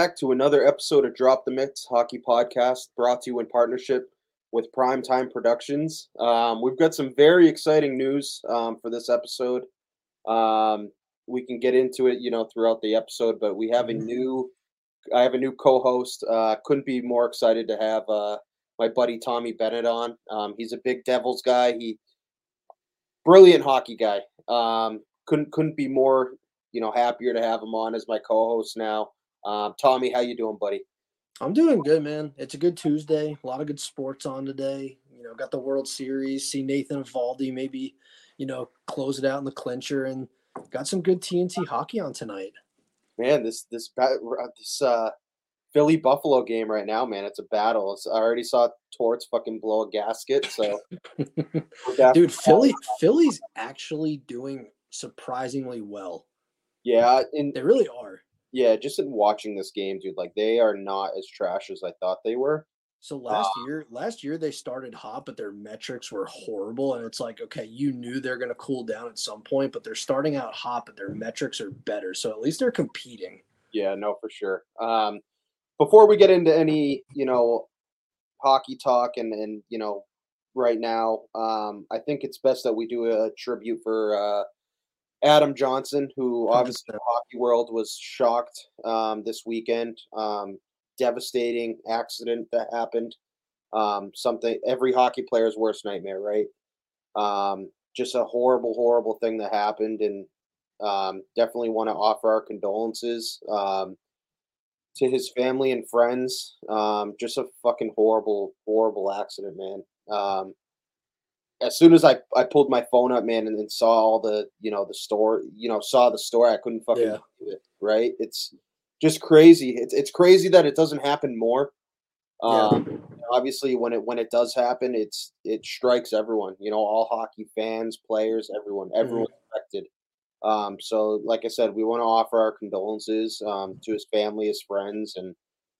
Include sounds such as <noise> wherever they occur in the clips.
back to another episode of Drop the Mitts Hockey Podcast, brought to you in partnership with Primetime Productions. Um, we've got some very exciting news um, for this episode. Um, we can get into it, you know, throughout the episode, but we have a new, I have a new co-host. Uh, couldn't be more excited to have uh, my buddy Tommy Bennett on. Um, he's a big Devils guy. He brilliant hockey guy. Um, couldn't couldn't be more you know happier to have him on as my co-host now. Um, Tommy, how you doing, buddy? I'm doing good, man. It's a good Tuesday. A lot of good sports on today. You know, got the World Series. See Nathan Eovaldi maybe, you know, close it out in the clincher, and got some good TNT hockey on tonight. Man, this this this uh, Philly Buffalo game right now, man, it's a battle. It's, I already saw Torts fucking blow a gasket. So, <laughs> dude, Philly Philly's actually doing surprisingly well. Yeah, and they really are. Yeah, just in watching this game, dude, like they are not as trash as I thought they were. So last uh, year, last year they started hot, but their metrics were horrible. And it's like, okay, you knew they're going to cool down at some point, but they're starting out hot, but their metrics are better. So at least they're competing. Yeah, no, for sure. Um, before we get into any, you know, hockey talk and and you know, right now, um, I think it's best that we do a tribute for uh, Adam Johnson, who obviously the hockey world was shocked um, this weekend. Um, devastating accident that happened. Um, something every hockey player's worst nightmare, right? Um, just a horrible, horrible thing that happened, and um, definitely want to offer our condolences um, to his family and friends. just a fucking horrible, horrible accident, man as soon as I, I pulled my phone up, man, and then saw all the you know the store, you know, saw the store, I couldn't fucking yeah. believe it. Right? It's just crazy. It's it's crazy that it doesn't happen more. Um, yeah. obviously, when it when it does happen, it's it strikes everyone. You know, all hockey fans, players, everyone, everyone mm-hmm. affected. Um, so, like I said, we want to offer our condolences um, to his family, his friends, and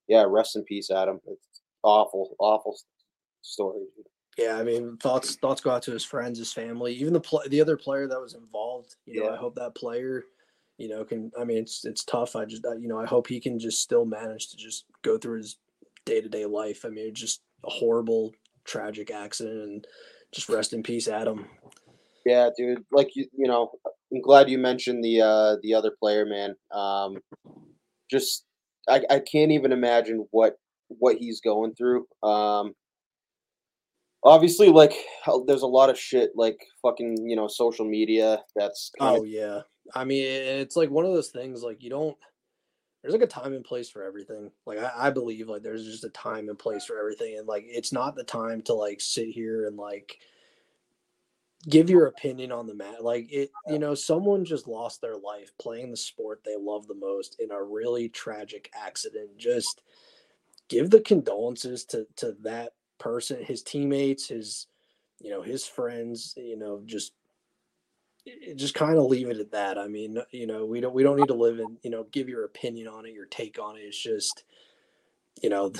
yeah, rest in peace, Adam. It's awful, awful story. Yeah, I mean, thoughts thoughts go out to his friends, his family, even the pl- the other player that was involved. You know, yeah. I hope that player, you know, can. I mean, it's it's tough. I just, you know, I hope he can just still manage to just go through his day to day life. I mean, it's just a horrible, tragic accident, and just rest in peace, Adam. Yeah, dude. Like you, you know, I'm glad you mentioned the uh the other player, man. Um, just I I can't even imagine what what he's going through. Um, obviously like there's a lot of shit like fucking you know social media that's oh of- yeah. I mean it's like one of those things like you don't there's like a time and place for everything. Like I, I believe like there's just a time and place for everything and like it's not the time to like sit here and like give your opinion on the mat like it you know someone just lost their life playing the sport they love the most in a really tragic accident just give the condolences to to that person, his teammates, his you know his friends, you know, just just kind of leave it at that. I mean, you know, we don't we don't need to live in you know give your opinion on it, your take on it. It's just you know.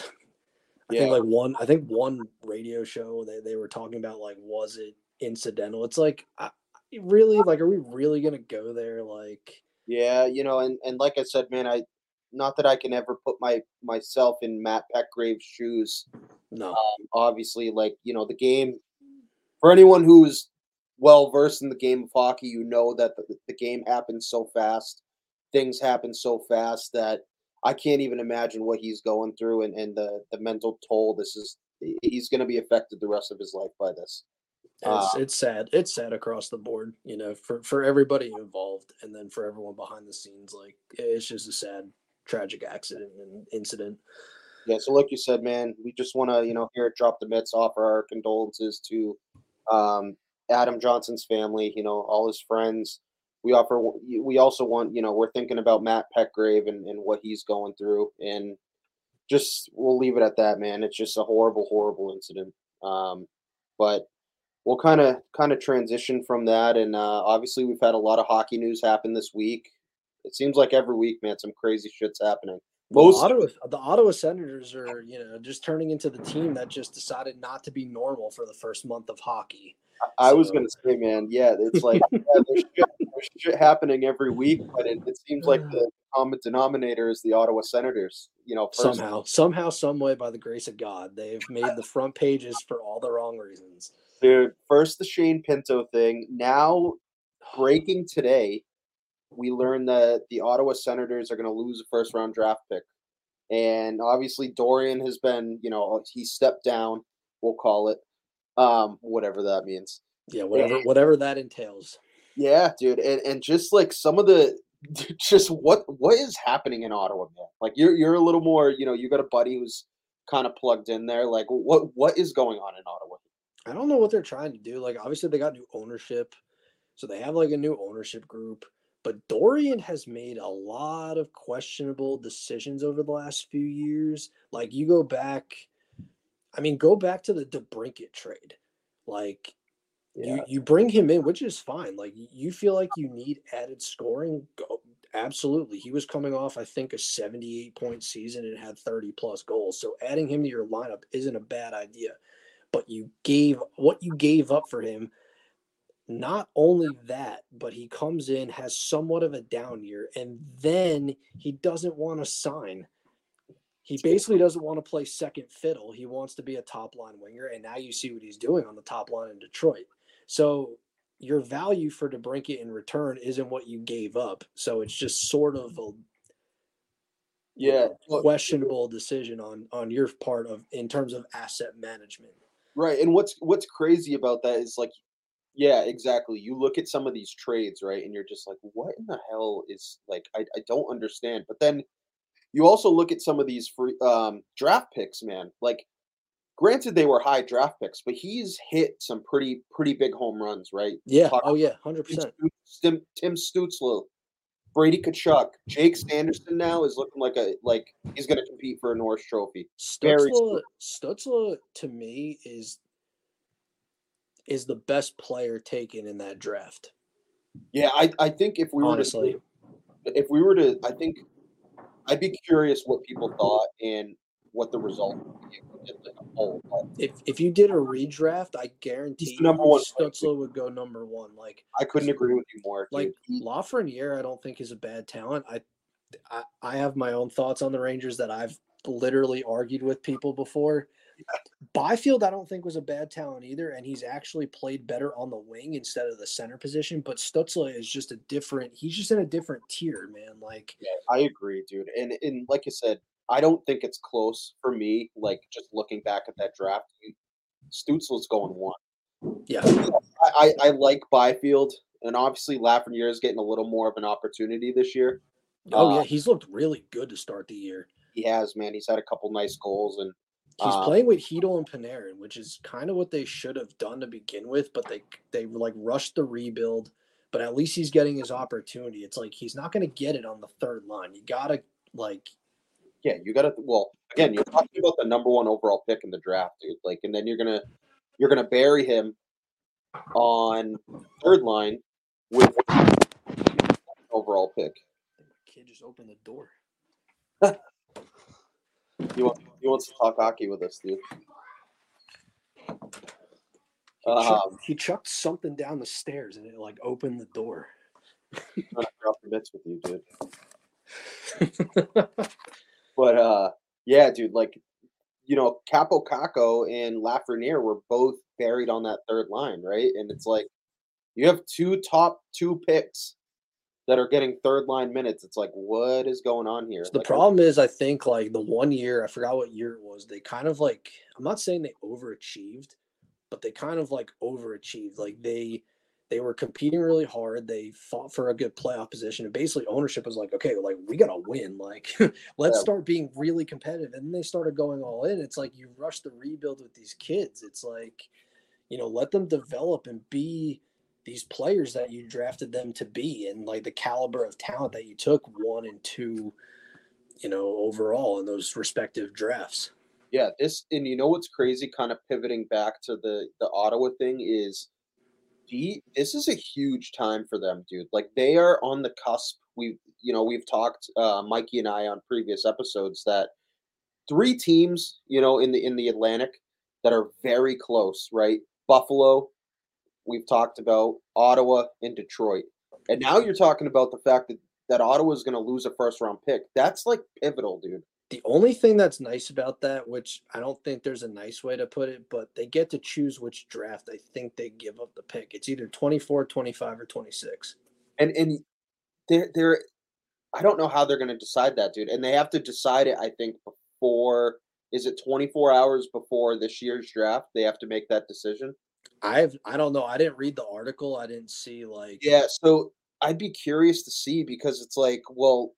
I yeah. think like one, I think one radio show they, they were talking about like, was it incidental? It's like, I, really, like, are we really gonna go there? Like, yeah, you know, and and like I said, man, I not that I can ever put my myself in Matt Petgrave's shoes. No, um, obviously, like you know, the game for anyone who's well versed in the game of hockey, you know that the, the game happens so fast, things happen so fast that I can't even imagine what he's going through and, and the the mental toll. This is he's going to be affected the rest of his life by this. It's, uh, it's sad. It's sad across the board, you know, for, for everybody involved and then for everyone behind the scenes. Like, it's just a sad, tragic accident and incident. Yeah, so like you said, man, we just want to, you know, here at Drop the Mitts, offer our condolences to um, Adam Johnson's family, you know, all his friends. We offer, we also want, you know, we're thinking about Matt Petgrave and, and what he's going through. And just, we'll leave it at that, man. It's just a horrible, horrible incident. Um, but we'll kind of, kind of transition from that. And uh, obviously, we've had a lot of hockey news happen this week. It seems like every week, man, some crazy shit's happening. Most the Ottawa, the Ottawa Senators are, you know, just turning into the team that just decided not to be normal for the first month of hockey. I so. was going to say, man, yeah, it's like <laughs> yeah, there's, shit, there's shit happening every week, but it, it seems like the common denominator is the Ottawa Senators. You know, somehow, somehow, some way, by the grace of God, they've made the front pages for all the wrong reasons. Dude, first the Shane Pinto thing. Now, <sighs> breaking today, we learned that the Ottawa Senators are going to lose a first round draft pick. And obviously, Dorion has been, you know, he stepped down, we'll call it, um, whatever that means. Yeah, whatever, and, whatever that entails. Yeah, dude, and and just like some of the, <laughs> just what what is happening in Ottawa, man? Like you're you're a little more, you know, you got a buddy who's kind of plugged in there. Like what what is going on in Ottawa? I don't know what they're trying to do. Like obviously they got new ownership, so they have like a new ownership group. But Dorion has made a lot of questionable decisions over the last few years. Like you go back, I mean, go back to the DeBrincat trade. Like yeah. you you bring him in, which is fine. Like you feel like you need added scoring. Go absolutely. He was coming off, I think, a 78 point season and had 30 plus goals. So adding him to your lineup isn't a bad idea. But you gave what you gave up for him not only that, but he comes in, has somewhat of a down year, and then he doesn't want to sign. He basically doesn't want to play second fiddle. He wants to be a top line winger. And now you see what he's doing on the top line in Detroit. So your value for DeBrincat in return isn't what you gave up. So it's just sort of a yeah questionable decision on on your part of in terms of asset management. Right. And what's what's crazy about that is like yeah, exactly. You look at some of these trades, right, and you're just like, what in the hell is like I, I don't understand. But then you also look at some of these free um, draft picks, man. Like, granted, they were high draft picks, but he's hit some pretty pretty big home runs, right? Yeah. Talk oh yeah, hundred percent. Tim, Tim Stützle, Brady Tkachuk, Jake Sanderson now is looking like a like he's going to compete for a Norris Trophy. Stützle, Stützle to me is is the best player taken in that draft. Yeah, I, I think if we Honestly. were to if we were to I think I'd be curious what people thought and what the result would be if if you did a redraft, I guarantee number one Stützle would go number one. Like I couldn't agree with you more. Like. Lafreniere, I don't think is a bad talent. I, I I have my own thoughts on the Rangers that I've literally argued with people before. Byfield, I don't think was a bad talent either, and he's actually played better on the wing instead of the center position. But Stützle is just a different. He's just in a different tier, man. Like, yeah, I agree, dude. And and like you said, I don't think it's close for me. Like just looking back at that draft, Stützle's going one. Yeah, I, I, I like Byfield, and obviously Lafreniere is getting a little more of an opportunity this year. Oh uh, yeah, he's looked really good to start the year. He has, man. He's had a couple nice goals, and He's uh, playing with Chytil and Panarin, which is kind of what they should have done to begin with, but they they like rushed the rebuild. But at least he's getting his opportunity. It's like he's not going to get it on the third line. You gotta like, yeah, you gotta. Well, again, you're talking about the number one overall pick in the draft, dude. Like, and then you're gonna you're gonna bury him on third line with overall pick. My kid just opened the door. <laughs> He wants, he wants to talk hockey with us, dude. He, um, chucked, he chucked something down the stairs and it like opened the door. I'm gonna drop the bits with you, dude. <laughs> but uh, yeah, dude, like you know, Kaapo Kakko and Lafreniere were both buried on that third line, right? And it's like you have two top two picks that are getting third line minutes. It's like, what is going on here? So the like, problem is, I think like the one year, I forgot what year it was. They kind of like, I'm not saying they overachieved, but they kind of like overachieved. Like they, they were competing really hard. They fought for a good playoff position, and basically ownership was like, okay, like we gotta win. Like, <laughs> let's yeah. start being really competitive. And then they started going all in. It's like you rush the rebuild with these kids. It's like, you know, let them develop and be these players that you drafted them to be and like the caliber of talent that you took one and two, you know, overall in those respective drafts. Yeah, this and you know what's crazy, kind of pivoting back to the the Ottawa thing is the this is a huge time for them, dude. Like they are on the cusp. We've you know, we've talked uh Mikey and I on previous episodes that three teams, you know, in the in the Atlantic that are very close, right? Buffalo, we've talked about Ottawa and Detroit. And now you're talking about the fact that that Ottawa is going to lose a first round pick. That's like pivotal, dude. The only thing that's nice about that, which I don't think there's a nice way to put it, but they get to choose which draft I think they give up the pick. It's either 24, 25, or 26. And and they're they're I don't know how they're going to decide that, dude. And they have to decide it, I think, before is it 24 hours before this year's draft? They have to make that decision. I've I don't know. I didn't read the article. I didn't see like Yeah, so I'd be curious to see because it's like, well,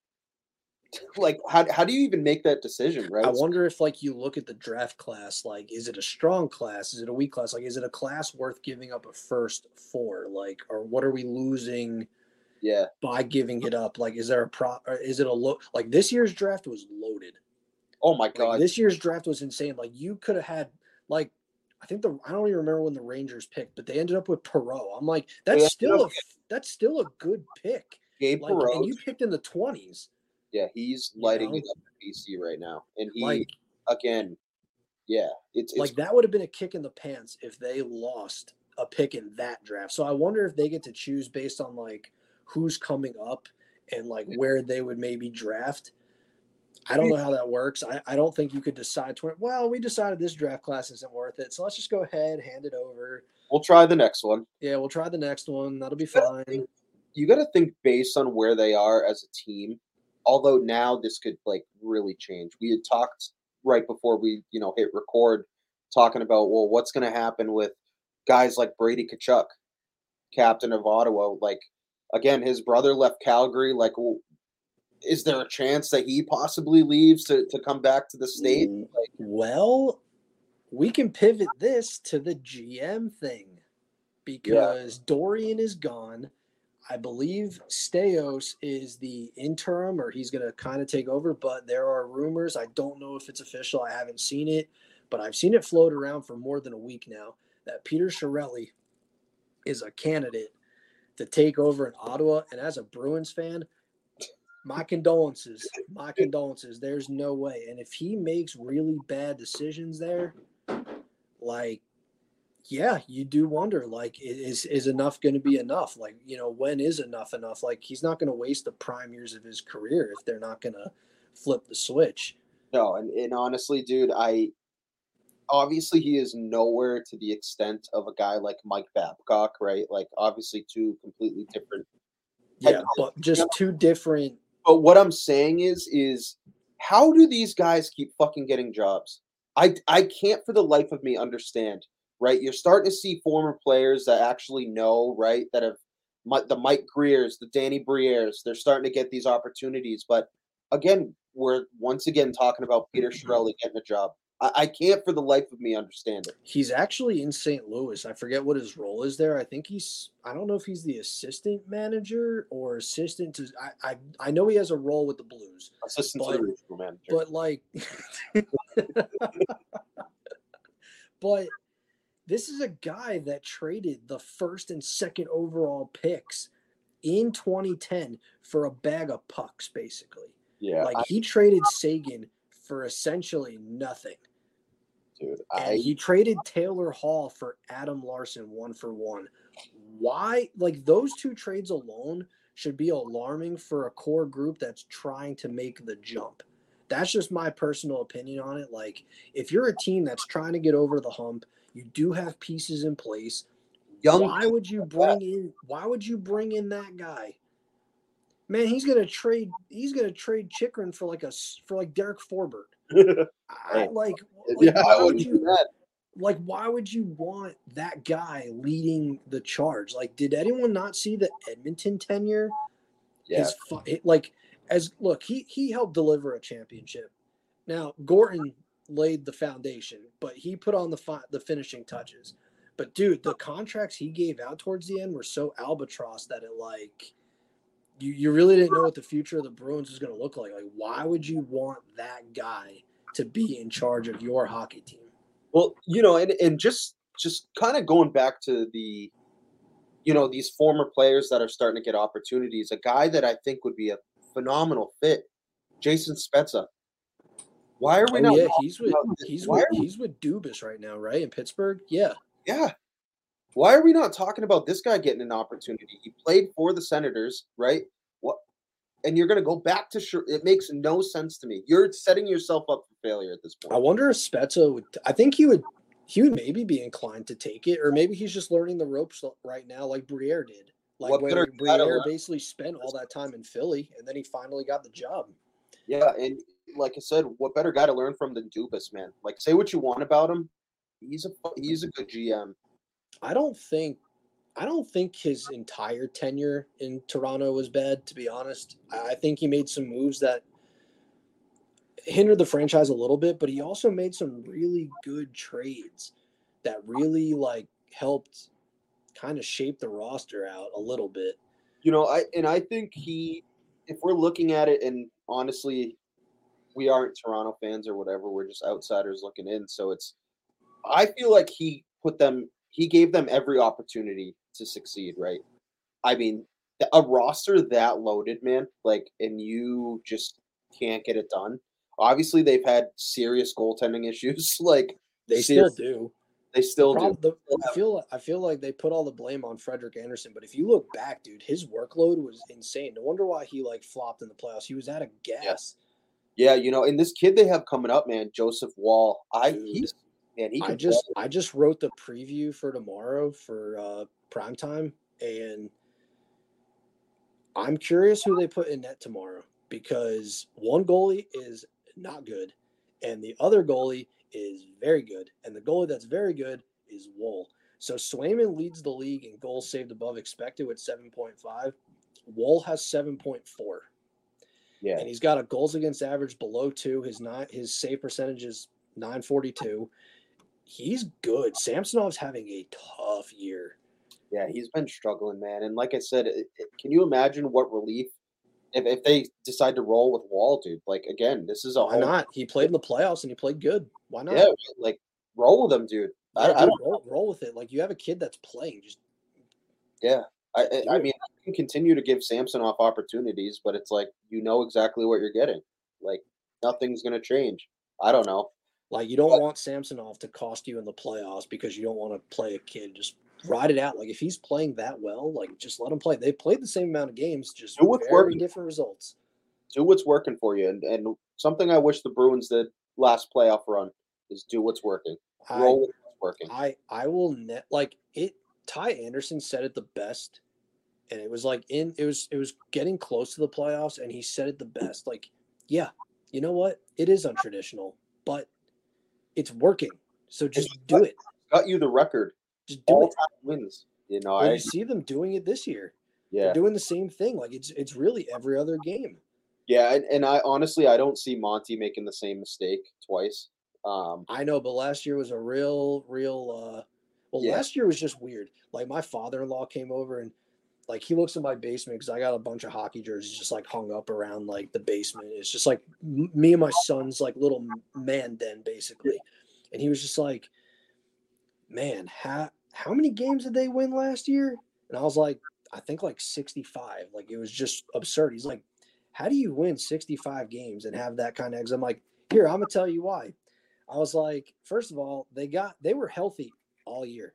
<laughs> like how how do you even make that decision, right? I wonder if like you look at the draft class, like is it a strong class? Is it a weak class? Like is it a class worth giving up a first for? Like or what are we losing yeah. by giving it up? Like is there a pro or is it a low like this year's draft was loaded. Oh my Like, god. this year's draft was insane. Like you could have had like I think the I don't even remember when the Rangers picked, but they ended up with Perreault. I'm like, that's ended still a that's still a good pick. Gabe Like, Perreault, and you picked in the twenties. yeah, he's you lighting know? it up in BC right now. And he Like again, yeah, it's, it's like that would have been a kick in the pants if they lost a pick in that draft. So I wonder if they get to choose based on like who's coming up and like where they would maybe draft. I don't know how that works. I, I don't think you could decide to well, we decided this draft class isn't worth it. So let's just go ahead, hand it over. we'll try the next one. Yeah, we'll try the next one. That'll be gotta fine. think- You got to think based on where they are as a team. Although now this could like really change. We had talked right before we you know hit record, talking about well, what's going to happen with guys like Brady Tkachuk, captain of Ottawa. Like again, his brother left Calgary. Like, is there a chance that he possibly leaves to to come back to the state? Mm, Well, we can pivot this to the GM thing because Dorion is gone. I believe Staios is the interim or he's going to kind of take over, but there are rumors. I don't know if it's official. I haven't seen it, but I've seen it float around for more than a week now that Peter Chiarelli is a candidate to take over in Ottawa. And as a Bruins fan, my condolences. My condolences. There's no way. And if he makes really bad decisions there, like, yeah, you do wonder, like, is is enough going to be enough? Like, you know, when is enough enough? Like, he's not going to waste the prime years of his career if they're not going to flip the switch. No, and, and honestly, dude, I obviously he is nowhere to the extent of a guy like Mike Babcock, right? Like obviously two completely different. Yeah, but just two different. But what I'm saying is, is how do these guys keep fucking getting jobs? I I can't for the life of me understand. Right, you're starting to see former players that actually know, right, that have the Mike Griers, the Danny Briers, they're starting to get these opportunities. But again, we're once again talking about Peter mm-hmm. Chiarelli getting a job. I, I can't for the life of me understand it. He's actually in St. Louis. I forget what his role is there. I think he's. I don't know if he's the assistant manager or assistant to. I I, I know he has a role with the Blues. Assistant to But- the regional manager. but like <laughs> but this is a guy that traded the first and second overall picks in 2010 for a bag of pucks basically yeah, like I, he traded Seguin for essentially nothing dude, I he traded taylor hall for adam larsson one for one. Why like those two trades alone should be alarming for a core group that's trying to make the jump. That's just my personal opinion on it. Like if you're a team that's trying to get over the hump you do have pieces in place. Young. why would you bring in why would you bring in that guy? Man he's gonna trade he's gonna trade Chychrun for like a for like derek forbort I, like, <laughs> like yeah, why I would you do that. like why would you want that guy leading the charge? Like did anyone not see the edmonton tenure? Yeah, fu- it, like as look he he helped deliver a championship. Now gorton laid the foundation but he put on the fi- the finishing touches. But dude the contracts he gave out towards the end were so albatross that it like you, you really didn't know what the future of the bruins was going to look like like why would you want that guy to be in charge of your hockey team Well, you know, and and just just kind of going back to the, you know, these former players that are starting to get opportunities. A guy that I think would be a phenomenal fit, Jason Spezza. Why are we oh not? yeah he's with he's with he's with dubas right now right in pittsburgh yeah yeah, Why are we not talking about this guy getting an opportunity? He played for the Senators, right? What? And you're going to go back to sure. It makes no sense to me. You're setting yourself up for failure at this point. I wonder if Spezza would. I think he would. He would maybe be inclined to take it, or maybe he's just learning the ropes right now, like Briere did. Like What when Briere uh, basically spent all that time in Philly, and then he finally got the job. Yeah, and like I said, what better guy to learn from than Dubas, man? Like, say what you want about him, he's a he's a good GM. I don't think I don't think his entire tenure in Toronto was bad, to be honest. I think he made some moves that hindered the franchise a little bit, but he also made some really good trades that really like helped kind of shape the roster out a little bit. You know, I and I think he, if we're looking at it, and honestly, we aren't Toronto fans or whatever. We're just outsiders looking in. So it's, I feel like he put them, he gave them every opportunity to succeed. Right? I mean, a roster that loaded, man, like, and you just can't get it done. Obviously, they've had serious goaltending <laughs> issues. like, They still do. they still do. The- I feel I feel like they put all the blame on Frederik Andersen, but if you look back, dude, his workload was insane. No wonder why he like flopped in the playoffs. He was out of gas. Yeah, you know, and this kid they have coming up, man, Joseph Woll. I Dude. he's man, he I just play. I just wrote the preview for tomorrow for uh prime time and I'm curious who they put in net tomorrow because one goalie is not good and the other goalie is very good and the goalie that's very good is Woll. So Swayman leads the league in goals saved above expected with 7.5. Woll has 7.4 yeah. and he's got a goals against average below two. His nine his save percentage is nine forty two. He's good. Samsonov's having a tough year. Yeah, he's been struggling, man. And like I said, it, it- can you imagine what relief if, if they decide to roll with Woll, dude? Like again, this is a Why home- not? He played in the playoffs and he played good. Why not? Yeah, like roll with him, dude. I, Yeah, I dude, don't. roll, roll with it. Like you have a kid that's playing. Just I, I, I mean, I can continue to give Samsonov opportunities, but it's like you know exactly what you're getting. Like nothing's gonna change. I don't know. Like you don't But- want Samsonov to cost you in the playoffs because you don't want to play a kid. Just ride it out. Like if he's playing that well, like just let him play. They played the same amount of games, just Do what's very working. different results. Do what's working for you, and and something I wish the Bruins did last playoff run is do what's working. I, Roll with what's working. I I will net like it. Ty Anderson said it the best, and it was like in it was it was getting close to the playoffs, and he said it the best. Like, yeah, you know what? It is untraditional, but it's working. So just do it. Got you the record. Just do All it. time wins. You know, Well, I you see them doing it this year. yeah. They're doing the same thing. Like it's it's really every other game. Yeah, and, and I honestly I don't see Monty making the same mistake twice. Um, I know, but last year was a real, real. uh Well, Yeah. last year was just weird. Like my father-in-law came over and like he looks in my basement because I got a bunch of hockey jerseys just like hung up around like the basement. It's just like me and my son's like little man den basically, and he was just like, "Man, how how many games did they win last year?" And I was like, "I think like 65." Like it was just absurd. He's like, "How do you win 65 games and have that kind of?" I'm like, "Here, I'm gonna tell you why." I was like, first of all, they got they were healthy all year.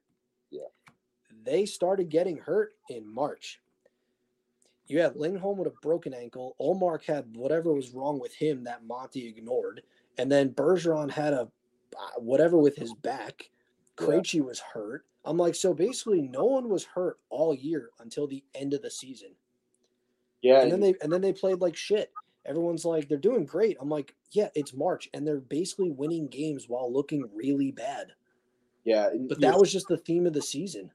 They started getting hurt in March. You had Lindholm with a broken ankle. Ullmark had whatever was wrong with him that Monty ignored, and then Bergeron had a uh, whatever with his back. Krejci was hurt. I'm like, so basically, no one was hurt all year until the end of the season yeah, and then they and then they played like shit. Everyone's like, they're doing great. I'm like, yeah, it's March, and they're basically winning games while looking really bad. yeah. But that was just the theme of the season.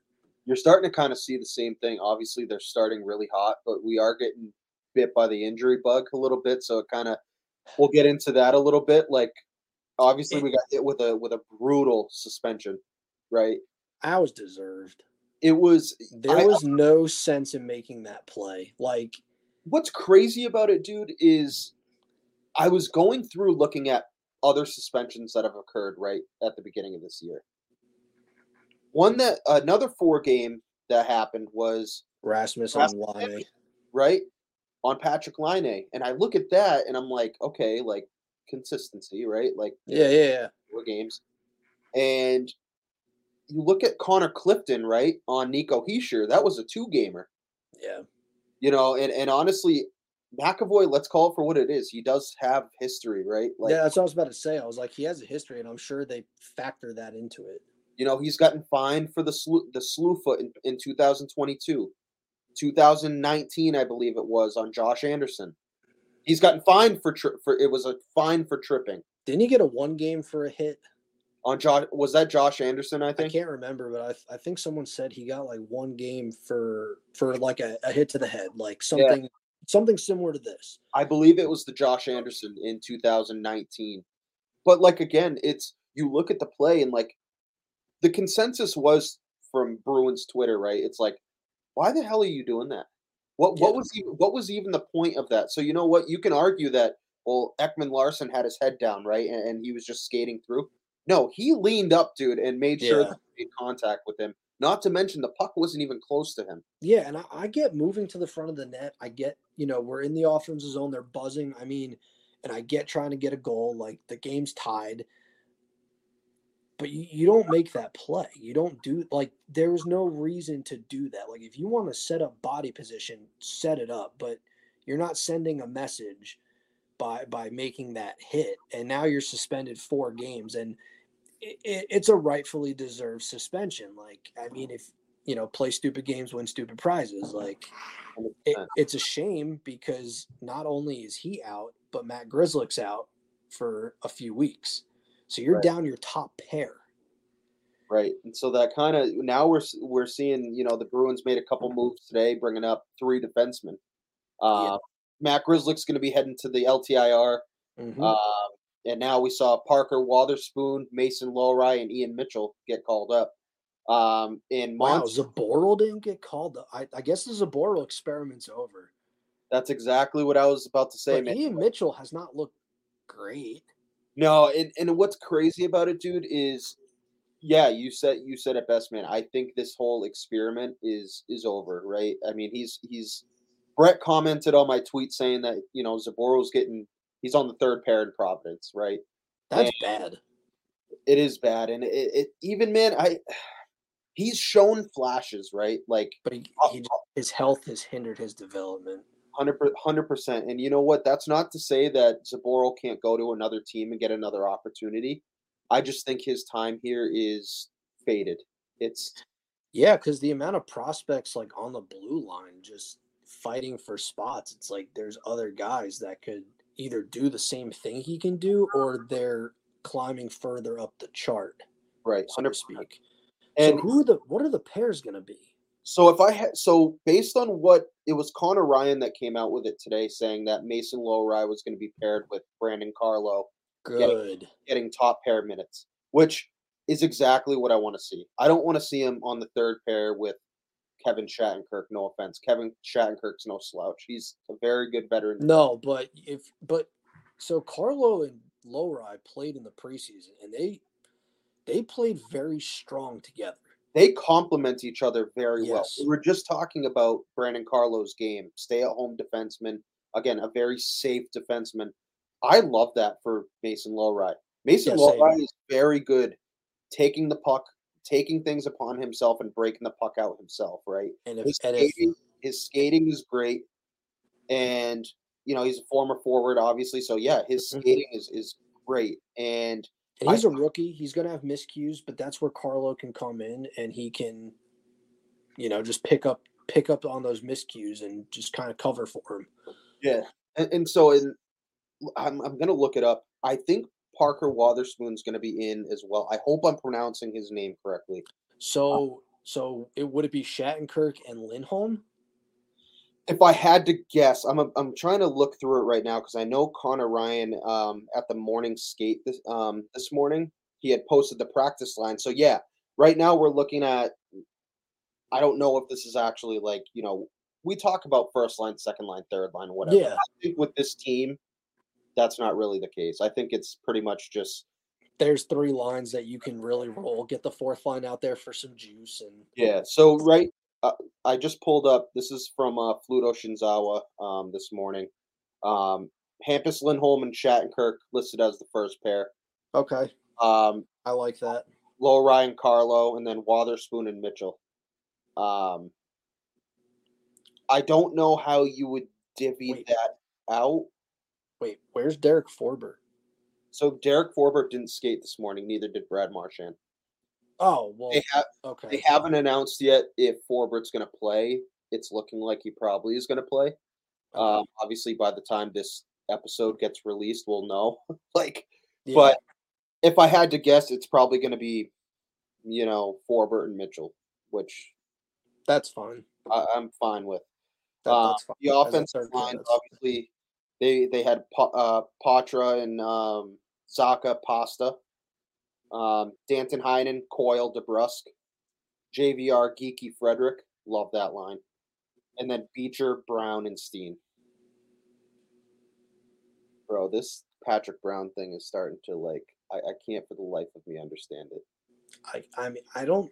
You're starting to kind of see the same thing. Obviously, they're starting really hot, but we are getting bit by the injury bug a little bit. So it kind of we'll get into that a little bit. Like obviously, It- we got hit with a with a brutal suspension, right? I was deserved. It was There I- was no sense in making that play. Like, what's crazy about it, dude, is I was going through looking at other suspensions that have occurred right at the beginning of this year. One that another four game that happened was Rasmus on Rasmus line. right on Patrik Laine, and I look at that and I'm like, okay, like consistency, right? Like Yeah, yeah, yeah. four games, and you look at Connor Clifton, right, on Nico Hischier, that was a two gamer. Yeah. You know, and, and honestly, McAvoy, let's call it for what it is. He does have history, right? Like, yeah, that's what I was about to say. I was like, he has a history, and I'm sure they factor that into it. You know, he's gotten fined for the slew, the slew foot in, in 2022, 2019, I believe it was on Josh Anderson. He's gotten fined for tri- for it was a fine for tripping. Didn't he get a one game for a hit? On Josh, was that Josh Anderson? I think I can't remember, but I, I think someone said he got like one game for for like a, a hit to the head, like something yeah. something similar to this. I believe it was the Josh Anderson in 2019. But like again, it's you look at the play and like the consensus was from Bruins Twitter, right? It's like, why the hell are you doing that? What yeah. what was even, what was even the point of that? So you know what? You can argue that well, Ekman-Larsson had his head down, right, and, and, he was just skating through. No, he leaned up, dude, and made sure yeah. made contact with him. Not to mention the puck wasn't even close to him. Yeah, and I, I, get moving to the front of the net. I get, you know, we're in the offensive zone. They're buzzing. I mean, and I get trying to get a goal. Like the game's tied. But you, you don't make that play. You don't do like there's no reason to do that. Like if you want to set up body position, set it up. But you're not sending a message by by making that hit. And now you're suspended four games. And it, it's a rightfully deserved suspension. Like, I mean, if you know, play stupid games, win stupid prizes. Like, it, it's a shame because not only is he out, but Matt Grzelcyk's out for a few weeks. So you're right. down your top pair. Right, and so that kind of now we're we're seeing you know the Bruins made a couple moves today, bringing up three defensemen. Uh, yeah. Matt Grzelcyk's going to be heading to the LTIR. Mm-hmm. Uh, and now we saw Parker Wotherspoon, Mason Lohrei, and Ian Mitchell get called up. Um, in wow, Zboril didn't get called up. I, I guess the Zboril experiment's over. That's exactly what I was about to say, but man. Ian Mitchell has not looked great. No, and, and what's crazy about it, dude, is yeah, you said you said it best, man. I think this whole experiment is is over, right? I mean, he's he's Brett commented on my tweet saying that you know Zboril's getting he's on the third pair in Providence, right? That's and bad. It is bad, and it, it, even man, I he's shown flashes, right? Like, but he, uh, he, his health has hindered his development. Hundred percent, and you know what? That's not to say that Zboril can't go to another team and get another opportunity. I just think his time here is faded. It's yeah, because the amount of prospects like on the blue line just fighting for spots, it's like there's other guys that could either do the same thing he can do or they're climbing further up the chart. Right, so to speak. And so who are the what are the pairs going to be? So if I had so based on what it was Connor Ryan that came out with it today saying that Mason Lohrei was going to be paired with Brandon Carlo. Good. Getting, getting top pair minutes, which is exactly what I want to see. I don't want to see him on the third pair with Kevin Shattenkirk. No offense, Kevin Shattenkirk's no slouch. He's a very good veteran. No, but if but so Carlo and Lohrei played in the preseason, and they they played very strong together. They complement each other very yes. well. We were just talking about Brandon Carlo's game, stay at home defenseman. Again, a very safe defenseman. I love that for Mason Lohrei. Mason yeah, Lohrei is very good taking the puck taking things upon himself and breaking the puck out himself, right? And if, his, skating, if, his skating is great, and you know he's a former forward, obviously. So yeah, his mm-hmm. skating is is great, and and he's I, a rookie. He's going to have miscues, but that's where Carlo can come in and he can, you know, just pick up pick up on those miscues and just kind of cover for him. Yeah, and, and so in, I'm I'm going to look it up. I think Parker Wotherspoon's going to be in as well. I hope I'm pronouncing his name correctly. Uh so, so it would it be Shattenkirk and Lindholm? If I had to guess, I'm a, I'm trying to look through it right now because I know Connor Ryan um, at the morning skate this um, this morning he had posted the practice line. So yeah, right now we're looking at. I don't know if this is actually like you know we talk about first line, second line, third line, whatever. Yeah. I think with this team, that's not really the case. I think it's pretty much just there's three lines that you can really roll. Get the fourth line out there for some juice and yeah. So right, uh, I just pulled up. This is from uh, Fluto Shinzawa um, this morning. Um, Hampus Lindholm and Shattenkirk listed as the first pair. Okay. Um, I like that. Low Ryan Carlo, and then Wotherspoon and Mitchell. Um, I don't know how you would divvy Wait. that out. Wait, where's Derek Forbort? So Derek Forbort didn't skate this morning. Neither did Brad Marchand. Oh well, They have okay. they haven't announced yet if Forbort's going to play. It's looking like he probably is going to play. Okay. Um, obviously, by the time this episode gets released, we'll know. <laughs> like, Yeah, but if I had to guess, it's probably going to be, you know, Forbort and Mitchell, which that's fine. I, I'm fine with. That, that's fine. the offensive line, obviously, they they had Pa- uh, Patra and um, Zacha Pasta, um, Danton Heinen, Coyle, DeBrusk, JVR, Geekie Frederic. Love that line. And then Beecher, Brown, and Steen. Bro, this Patrick Brown thing is starting to like. I, I can't for the life of me understand it. I, I mean, I don't,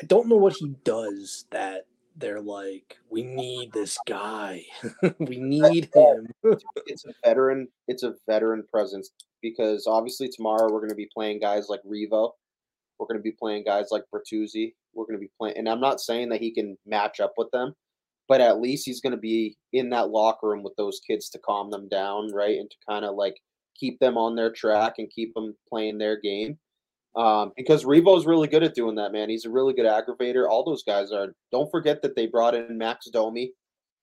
I don't know what he does that they're like, we need this guy, <laughs> we need him. it's a veteran it's a veteran presence because obviously tomorrow we're going to be playing guys like Revo. We're going to be playing guys like Bertuzzi. We're going to be playing and I'm not saying that he can match up with them, but at least he's going to be in that locker room with those kids to calm them down, right? And to kind of like keep them on their track and keep them playing their game. Um, because Revo's really good at doing that, man. He's a really good aggravator. All those guys are. Don't forget that they brought in Max Domi.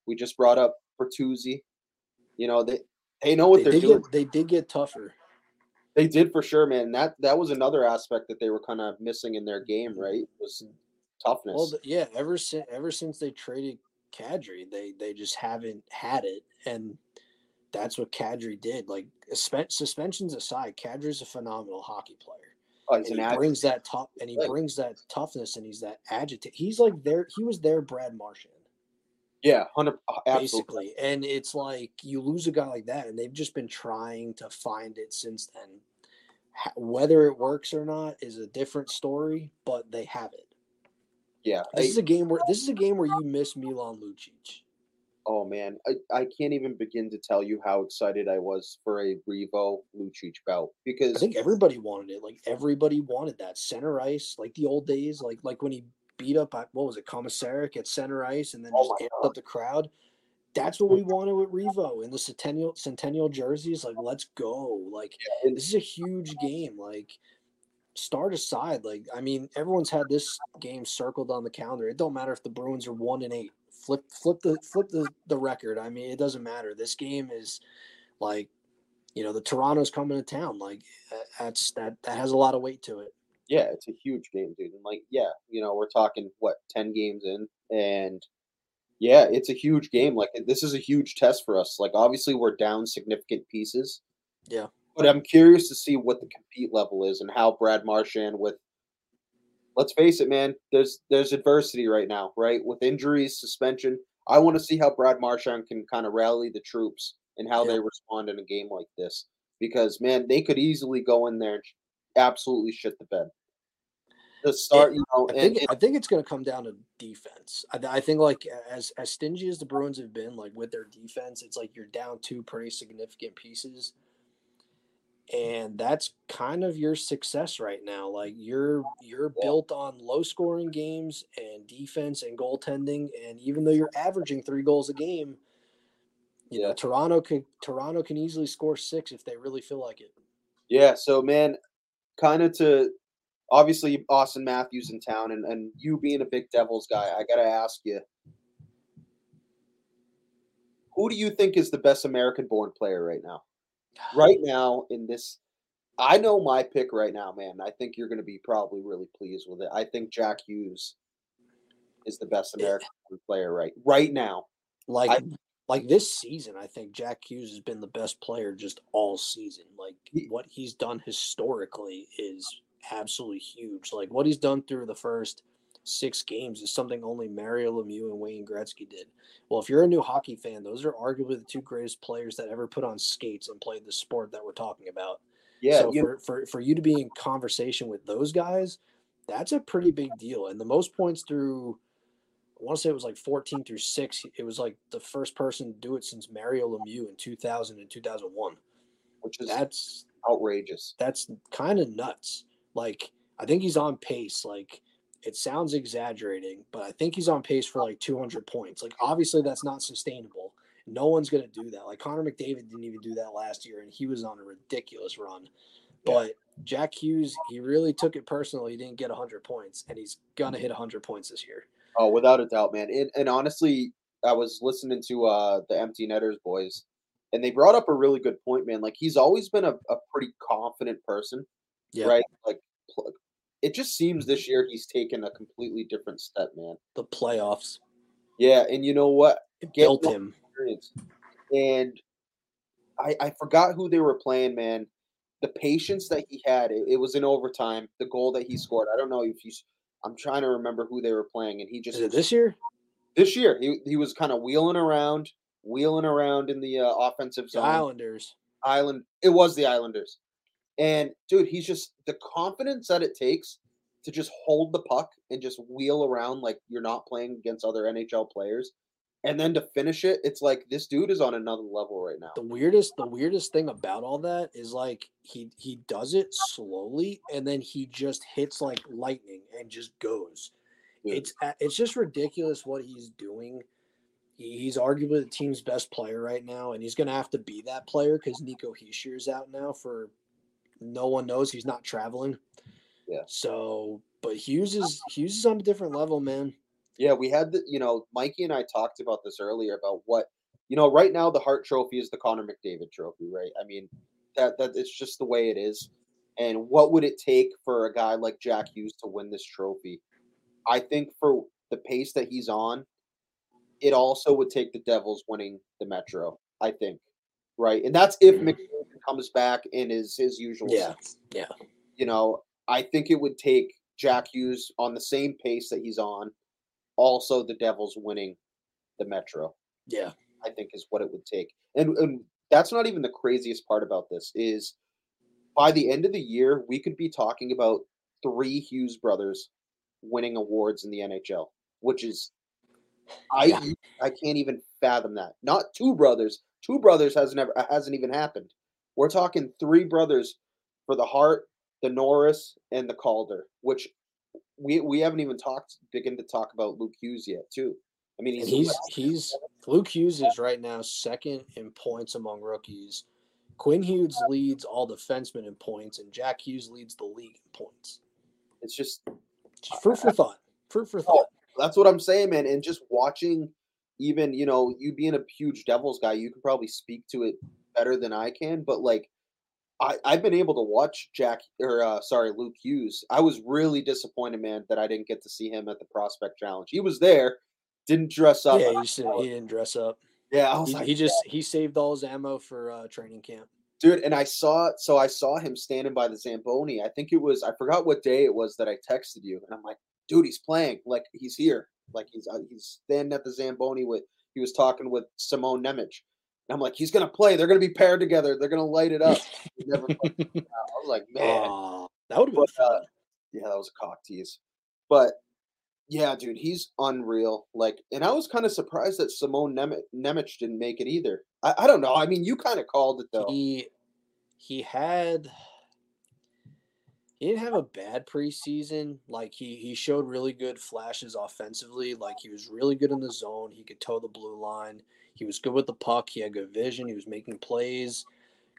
We just brought up Bertuzzi. You know, they they know what They they're doing. get, they did get tougher. They did for sure, man. That that was another aspect that they were kind of missing in their game, mm-hmm. right? Was toughness. Well, yeah, ever since ever since they traded Kadri, they they just haven't had it, and that's what Kadri did. Like suspensions aside, Kadri's a phenomenal hockey player. oh, he's and an he ag- brings that tough and he brings that toughness and he's that agitated. He's like there. He was their Brad Marchand yeah, hundred absolutely. basically, and it's like you lose a guy like that, and they've just been trying to find it since then. Whether it works or not is a different story, but they have it. Yeah. This I- is a game where this is a game where you miss Milan Lucic. oh man, I, I can't even begin to tell you how excited I was for a Revo Lucic bout I think everybody wanted it. Like everybody wanted that center ice, like the old days, like like when he beat up what was it, Komisarek at center ice, and then Oh just amped up the crowd. That's what we wanted with Revo in the centennial centennial jerseys. Like, let's go! Like, and- this is a huge game. Like, start aside. Like, I mean, everyone's had this game circled on the calendar. It don't matter if the Bruins are one and eight. Flip flip the flip the the record. I mean, it doesn't matter. This game is like you know the Toronto's coming to town. Like that's that that has a lot of weight to it. Yeah, it's a huge game, dude. And like, yeah, you know, we're talking what ten games in, and yeah, it's a huge game. Like, this is a huge test for us. Like, obviously, we're down significant pieces. Yeah. but I'm curious to see what the compete level is and how Brad Marchand with. Let's face it, man. There's there's adversity right now, right? With injuries, suspension. I want to see how Brad Marchand can kind of rally the troops and how Yeah. they respond in a game like this. Because man, they could easily go in there and absolutely shit the bed. The start, you know, I think and- I think it's going to come down to defense. I, I think like as as stingy as the Bruins have been, like with their defense, it's like you're down two pretty significant pieces, mm. and that's kind of your success right now. Like you're you're Yeah. built on low scoring games and defense and goaltending, and even though you're averaging three goals a game, you know Yeah. Toronto could Toronto can easily score six if they really feel like it. Yeah, so man, kind of to obviously Auston Matthews in town, and, and you being a big Devils guy, I gotta ask you, who do you think is the best American-born player right now? <sighs> Right now, in this, I know my pick right now, man. I think you're gonna be probably really pleased with it. I think Jack Hughes is the best American player right right now. like I- like this season, I think Jack Hughes has been the best player just all season. Like what he's done historically is absolutely huge. Like what he's done through the first six games is something only Mario Lemieux and Wayne Gretzky did. Well, if you're a new hockey fan, those are arguably the two greatest players that ever put on skates and played the sport that we're talking about. Yeah, so for, for for you to be in conversation with those guys, that's a pretty big deal. And the most points through I want to say it was like 14 through 6. It was like the first person to do it since Mario Lemieux in 2000 and 2001. which is That's outrageous. that's kind of nuts. Like I think he's on pace. Like it sounds exaggerating, but I think he's on pace for like 200 points. Like obviously that's not sustainable. No one's going to do that. Like Connor McDavid didn't even do that last year, and he was on a ridiculous run. But Jack Hughes, he really took it personally. He didn't get 100 points, and he's gonna hit 100 points this year. Oh, without a doubt, man. And, and honestly, I was listening to uh, the Empty Netters boys, and they brought up a really good point, man. Like he's always been a, a pretty confident person, yeah. right? Like it just seems this year he's taken a completely different step, man. The playoffs. Yeah, and you know what? It built him. Experience. And I I forgot who they were playing, man. The patience that he had, it, it was in overtime. The goal that he scored. I don't know if he's. I'm trying to remember who they were playing, and he just. Is it this year? This year, he he was kind of wheeling around, wheeling around in the uh, offensive zone. The Islanders. Island. It was the Islanders. And dude, he's just the confidence that it takes to just hold the puck and just wheel around like you're not playing against other NHL players. And then to finish it, it's like this dude is on another level right now. The weirdest, the weirdest thing about all that is like he he does it slowly and then he just hits like lightning and just goes. It's uh, it's just ridiculous what he's doing. He's arguably the team's best player right now, and he's going to have to be that player because Nico Hischier's out now for no one knows he's not traveling. Yeah. So, but Hughes is Hughes is on a different level, man. Yeah, we had the you know Mikey and I talked about this earlier about what you know right now the Hart Trophy is the Connor McDavid Trophy, right? I mean that that it's just the way it is. And what would it take for a guy like Jack Hughes to win this trophy? I think for the pace that he's on, it also would take the Devils winning the Metro. I think, right? And that's if mm. McDavid comes back in his his usual. Yeah, yeah. You know, I think it would take Jack Hughes on the same pace that he's on. Also, the Devils winning the Metro. Yeah, I think is what it would take, and and that's not even the craziest part about this is by the end of the year we could be talking about three Hughes brothers winning awards in the NHL, which is I yeah. I can't even fathom that. Not two brothers. Two brothers has never hasn't even happened. We're talking three brothers for the Hart, the Norris, and the Calder, which we we haven't even talked begin to talk about Luke Hughes yet, too. I mean, he's he's, he's Luke Hughes is right now second in points among rookies. Quinn Hughes leads all defensemen in points, and Jack Hughes leads the league in points. It's just, just fruit for thought. Fruit for oh, thought. that's what I'm saying, man. And just watching, even you know, you being a huge Devils guy, you can probably speak to it better than I can, but like I, I've been able to watch Jack or uh, sorry, Luke Hughes. I was really disappointed, man, that I didn't get to see him at the prospect challenge. He was there, didn't dress up. Yeah, he, said he didn't dress up. Yeah, he, like, he, just he saved all his ammo for uh, training camp. Dude, and I saw so I saw him standing by the Zamboni. I think it was I forgot what day it was that I texted you, and I'm like, dude, he's playing. Like he's here. Like he's uh, he's standing at the Zamboni with. He was talking with Simon Nemec, and I'm like, he's gonna play. They're gonna be paired together. They're gonna light it up. <laughs> never I was like, man, uh, that would have been fun. Uh, yeah, that was a cock tease. But yeah, dude, he's unreal. Like, and I was kind of surprised that Simon Nemec, Nemec didn't make it either. I, I don't know. I mean, you kind of called it though. He he had he didn't have a bad preseason. Like he he showed really good flashes offensively. Like he was really good in the zone. He could toe the blue line. He was good with the puck. He had good vision. He was making plays,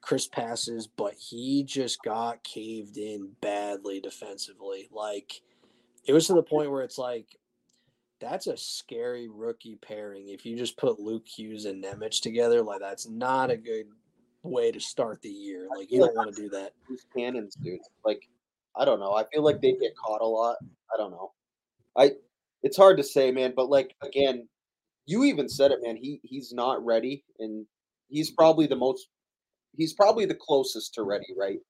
crisp passes, but he just got caved in badly defensively. Like it was to the point where it's like that's a scary rookie pairing. If you just put Luke Hughes and Nemec together, like that's not a good way to start the year. Like you don't want to do that. These cannons, dude. Like I don't know. I feel like they get caught a lot. I don't know. I it's hard to say, man, but like again, you even said it, man. He he's not ready, and he's probably the most. He's probably the closest to ready, right?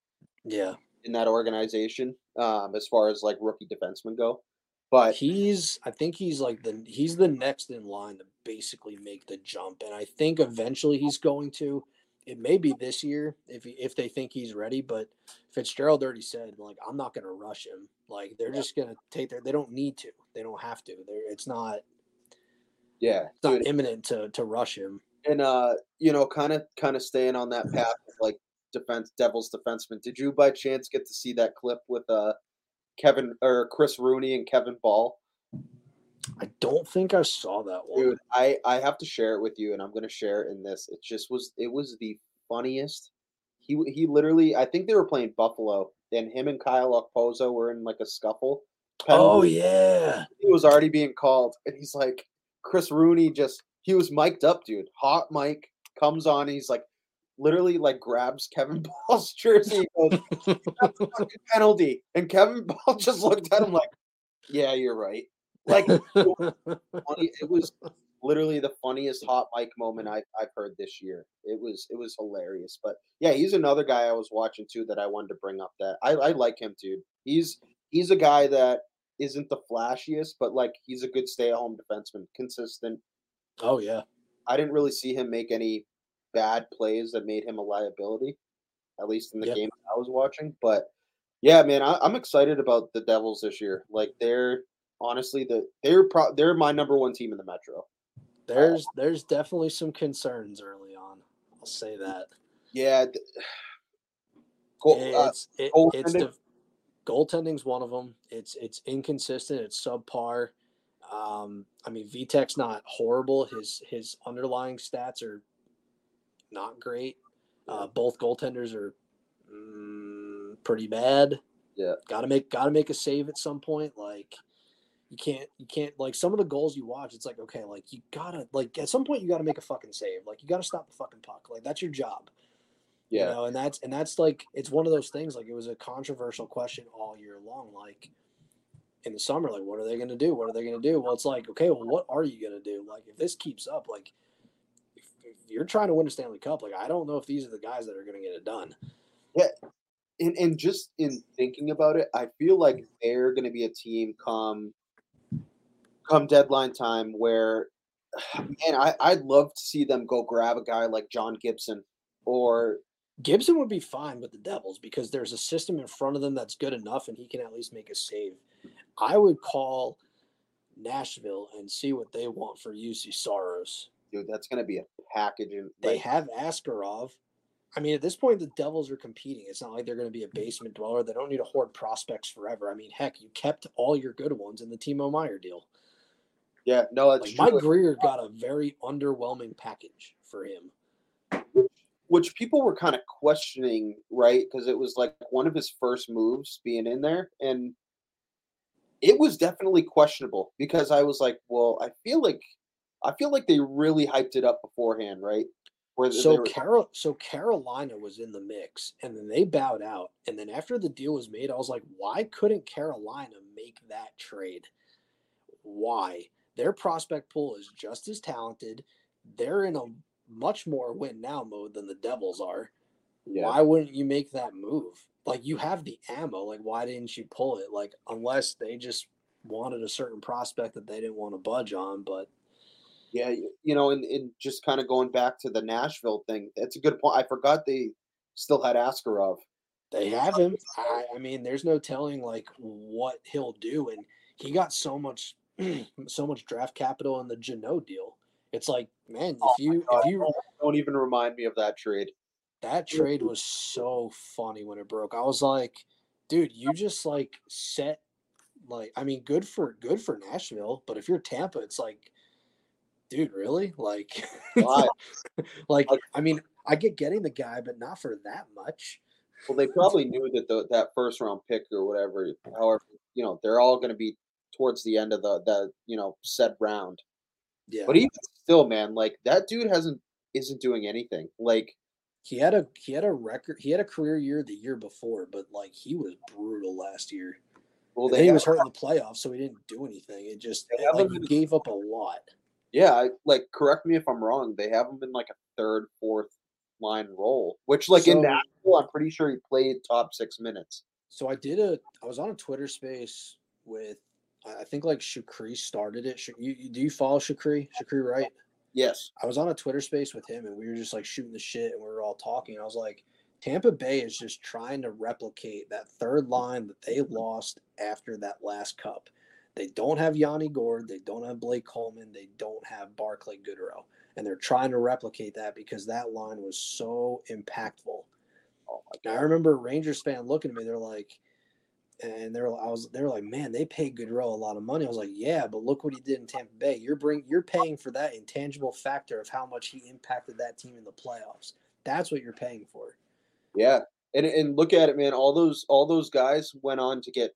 Yeah. In that organization, um, as far as like rookie defensemen go, but he's. I think he's like the he's the next in line to basically make the jump, and I think eventually he's going to. It may be this year if if they think he's ready, but Fitzgerald already said like I'm not going to rush him. Like they're yeah. just going to take their. They don't need to. They don't have to. They're, it's not yeah, it's not imminent to to rush him. And uh, you know, kind of kind of staying on that path of like defense Devils defenseman. Did you by chance get to see that clip with uh Kevin or Chris Rooney and Kevin Bahl. I don't think I saw that one. Dude, I I have to share it with you, and I'm gonna share it in this. It just was it was the funniest. He he literally I think they were playing Buffalo, and him and Kyle Okposo were in like a scuffle. Oh yeah. he was already being called, and he's like, Chris Rooney just he was mic'd up, dude. Hot mic comes on, he's like, literally like grabs Kevin <laughs> Bahl's jersey, goes, "That's a fucking penalty, and Kevin <laughs> Bahl just looked at him like, yeah, you're right. Like. It was literally the funniest hot mic moment I've, I've heard this year. It was it was hilarious. But yeah, he's another guy I was watching too that I wanted to bring up. That I, I like him, dude. He's he's a guy that isn't the flashiest, but like he's a good stay at home defenseman, consistent. oh yeah. I didn't really see him make any bad plays that made him a liability, at least in the Yep. game I was watching. But yeah, man, I, I'm excited about the Devils this year. Like they're honestly the they're pro- they're my number one team in the Metro. There's there's definitely some concerns early on. I'll say that. Yeah. Goal, <sighs> uh, It's it, it's goaltending's one of them. It's it's inconsistent. It's subpar. Um, I mean, Vitek's not horrible. His his underlying stats are not great. Uh, both goaltenders are mm, pretty bad. Yeah. Got to make got to make a save at some point. Like you can't you can't like some of the goals you watch. It's like okay, like you gotta like at some point you got to make a fucking save. Like you got to stop the fucking puck. Like that's your job yeah. you know and that's and that's like it's one of those things like it was a controversial question all year long like in the summer like what are they going to do what are they going to do well it's like okay well what are you going to do like if this keeps up like if, if you're trying to win a stanley cup like i don't know if these are the guys that are going to get it done Yeah. and, and just in thinking about it, I feel like they're going to be a team come come deadline time where, <sighs> man, I, I'd love to see them go grab a guy like John Gibson or gibson would be fine with the devils because there's a system in front of them that's good enough and he can at least make a save i would call nashville and see what they want for Juuse Saros dude, that's going to be a package. And They like, have Askarov. I mean, at this point, the Devils are competing. It's not like they're going to be a basement dweller. They don't need to hoard prospects forever. I mean, heck, you kept all your good ones in the Timo Meier deal. yeah, no, that's Like true. Mike Grier got a very underwhelming package for him. Which people were kind of questioning, right? Because it was like one of his first moves being in there, and it was definitely questionable. Because I was like, well, I feel like, I feel like they really hyped it up beforehand, right? Where So were- Carol, so Carolina was in the mix, and then they bowed out. And then after the deal was made, I was like, why couldn't Carolina make that trade? Why? Their prospect pool is just as talented. They're in a much more win now mode than the Devils are. yeah, Why wouldn't you make that move? Like you have the ammo. Like why didn't you pull it? Like unless they just wanted a certain prospect that they didn't want to budge on. But yeah, you know, and, and just kind of going back to the Nashville thing, that's a good point. I forgot they still had Askarov. They have him. I, I mean, there's no telling like what he'll do, and he got so much, <clears throat> so much draft capital in the Jeannot deal. It's like, man, if oh you God, if you don't- don't even remind me of that trade. that trade was so funny when it broke. I was like, dude, you just like set like I mean, good for good for Nashville, but if you're Tampa, it's like, dude, really? Like <laughs> <laughs> Like- I mean, I get getting the guy, but not for that much. Well, they probably knew that the, that first round pick or whatever, however, you know, they're all going to be towards the end of the the you know said round. Yeah, But even still, man, like that dude hasn't isn't doing anything. Like He had a he had a record he had a career year the year before, but like he was brutal last year. well, they he was hurt in the playoffs, so he didn't do anything. It just it, like he gave up a lot. yeah, I, like correct me if I'm wrong. They have him in like a third, fourth line role, which like in So- Nashville, I'm pretty sure he played top six minutes. So I did a I was on a Twitter space with I think like Shakri started it. You, you do you follow Shakri? Shakri, right? Yes, I was on a Twitter space with him and we were just like shooting the shit and we were all talking. I was like, Tampa Bay is just trying to replicate that third line that they lost after that last cup. They don't have Yanni Gourde, they don't have Blake Coleman, they don't have Barclay Goodrow. And they're trying to replicate that because that line was so impactful. oh I remember a Rangers fan looking at me, they're like, and they're I was they were like, man, they paid Goodrow a lot of money. I was like, yeah, but look what he did in Tampa Bay. You're bring you're paying for that intangible factor of how much he impacted that team in the playoffs. That's what you're paying for. Yeah, and and look at it, man. All those all those guys went on to get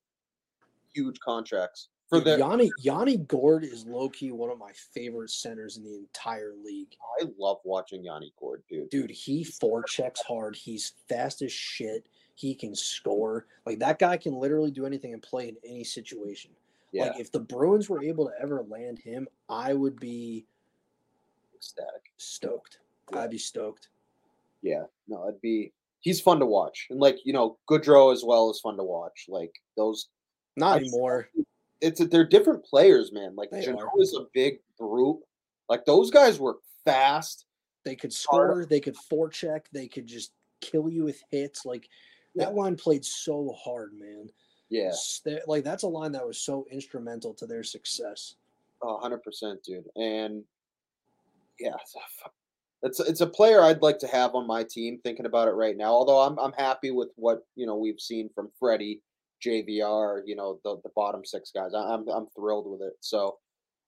huge contracts for the Yanni Yanni Gourde is low key one of my favorite centers in the entire league. I love watching Yanni Gourde, dude. Dude, he forechecks hard. He's fast as shit. He can score. Like that guy can literally do anything and play in any situation. Yeah. Like if the Bruins were able to ever land him, I would be ecstatic. Stoked. Yeah. I'd be stoked. Yeah. No, I'd be he's fun to watch. And like, you know, Goodrow as well is fun to watch. Like those not anymore. It's a, they're different players, man. Like Jeannot is a big brute. Like those guys were fast. They could score, they could forecheck, they could just kill you with hits. Like that line played so hard, man. Yeah. Like that's a line that was so instrumental to their success. Oh, 100%, dude. And yeah, it's it's a player I'd like to have on my team thinking about it right now. Although I'm I'm happy with what, you know, we've seen from Freddie, JVR, you know, the the bottom 6 guys. I'm I'm thrilled with it. So,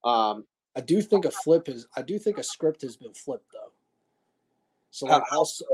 um I do think a flip is I do think a script has been flipped though. So like also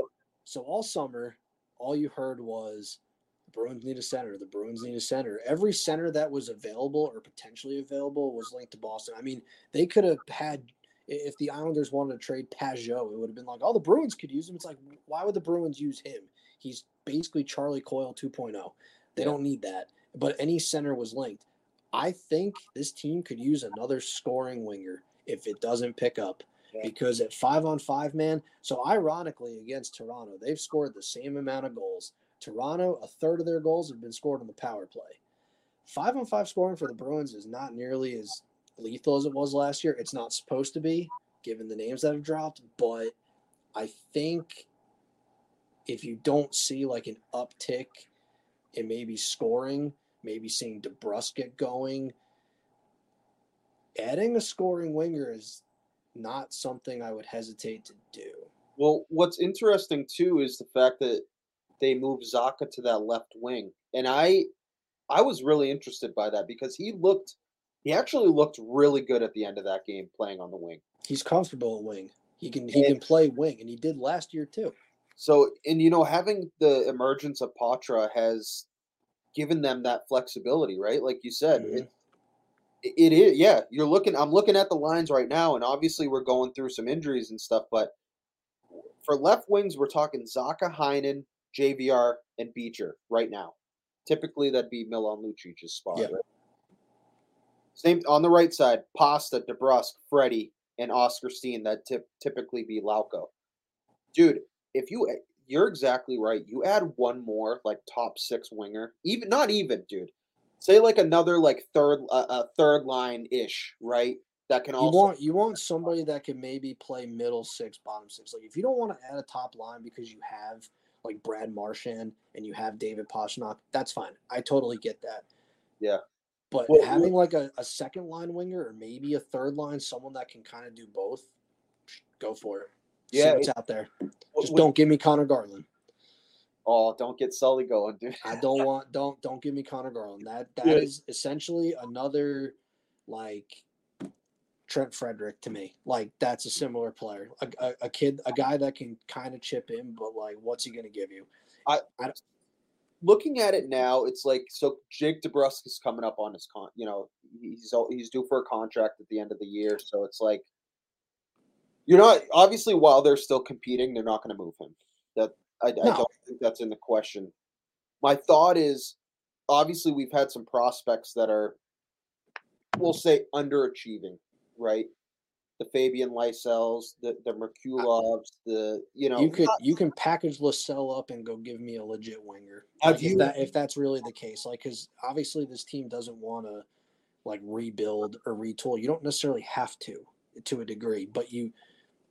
so all summer all you heard was the Bruins need a center. The Bruins need a center. Every center that was available or potentially available was linked to Boston. I mean, they could have had if the Islanders wanted to trade Pageau, it would have been like, oh, the Bruins could use him. It's like, why would the Bruins use him? He's basically Charlie Coyle 2.0. They don't need that. But any center was linked. I think this team could use another scoring winger if it doesn't pick up because at five on five, man. So ironically, against Toronto, they've scored the same amount of goals. Toronto, a third of their goals have been scored on the power play. Five on five scoring for the Bruins is not nearly as lethal as it was last year. It's not supposed to be, given the names that have dropped, but I think if you don't see like an uptick in maybe scoring, maybe seeing DeBrusk get going, adding a scoring winger is not something I would hesitate to do. Well, what's interesting too is the fact that they moved Zacha to that left wing, and I, I was really interested by that because he looked, he actually looked really good at the end of that game playing on the wing. He's comfortable at wing. He can he and, can play wing, and he did last year too. So, and you know, having the emergence of Poitras has given them that flexibility, right? Like you said, mm-hmm. it, it is, yeah. You're looking. I'm looking at the lines right now, and obviously we're going through some injuries and stuff. But for left wings, we're talking Zacha Heinen, JVR, and Beecher right now. Typically, that'd be Milan Lucic's spot. Yeah. Right? Same on the right side: Pasta, DeBrusk, Freddie, and Oskar Steen. That tip, typically be Lauko. Dude, if you you're exactly right. You add one more like top six winger, even not even, dude say like another like third uh, uh third line ish, right? That can also you want you want somebody that can maybe play middle six, bottom six. Like if you don't want to add a top line because you have like Brad Marchand and you have David Pastrnak, that's fine. I totally get that. Yeah. But well, having like a, a second line winger or maybe a third line, someone that can kind of do both, go for it. Yeah, See what's out there. Just don't give me Conor Garland. Oh, don't get Sully going, dude. I don't <laughs> want don't don't give me Conor Garland. That that yeah. is essentially another like Trent Frederic to me. Like that's a similar player, a, a, a kid, a guy that can kind of chip in, but like, what's he going to give you? I, I looking at it now, it's like so. Jake DeBrusk is coming up on his con. You know, he's he's due for a contract at the end of the year, so it's like you're not obviously while they're still competing, they're not going to move him. That I, no. I don't think that's in the question. My thought is obviously we've had some prospects that are, we'll say, underachieving, right? The Fabian Lysells, the the Merkulovs, the you know you could not, you can package Lysell up and go give me a legit winger. Like if, that, if that's really the case, like because obviously this team doesn't want to like rebuild or retool. You don't necessarily have to to a degree, but you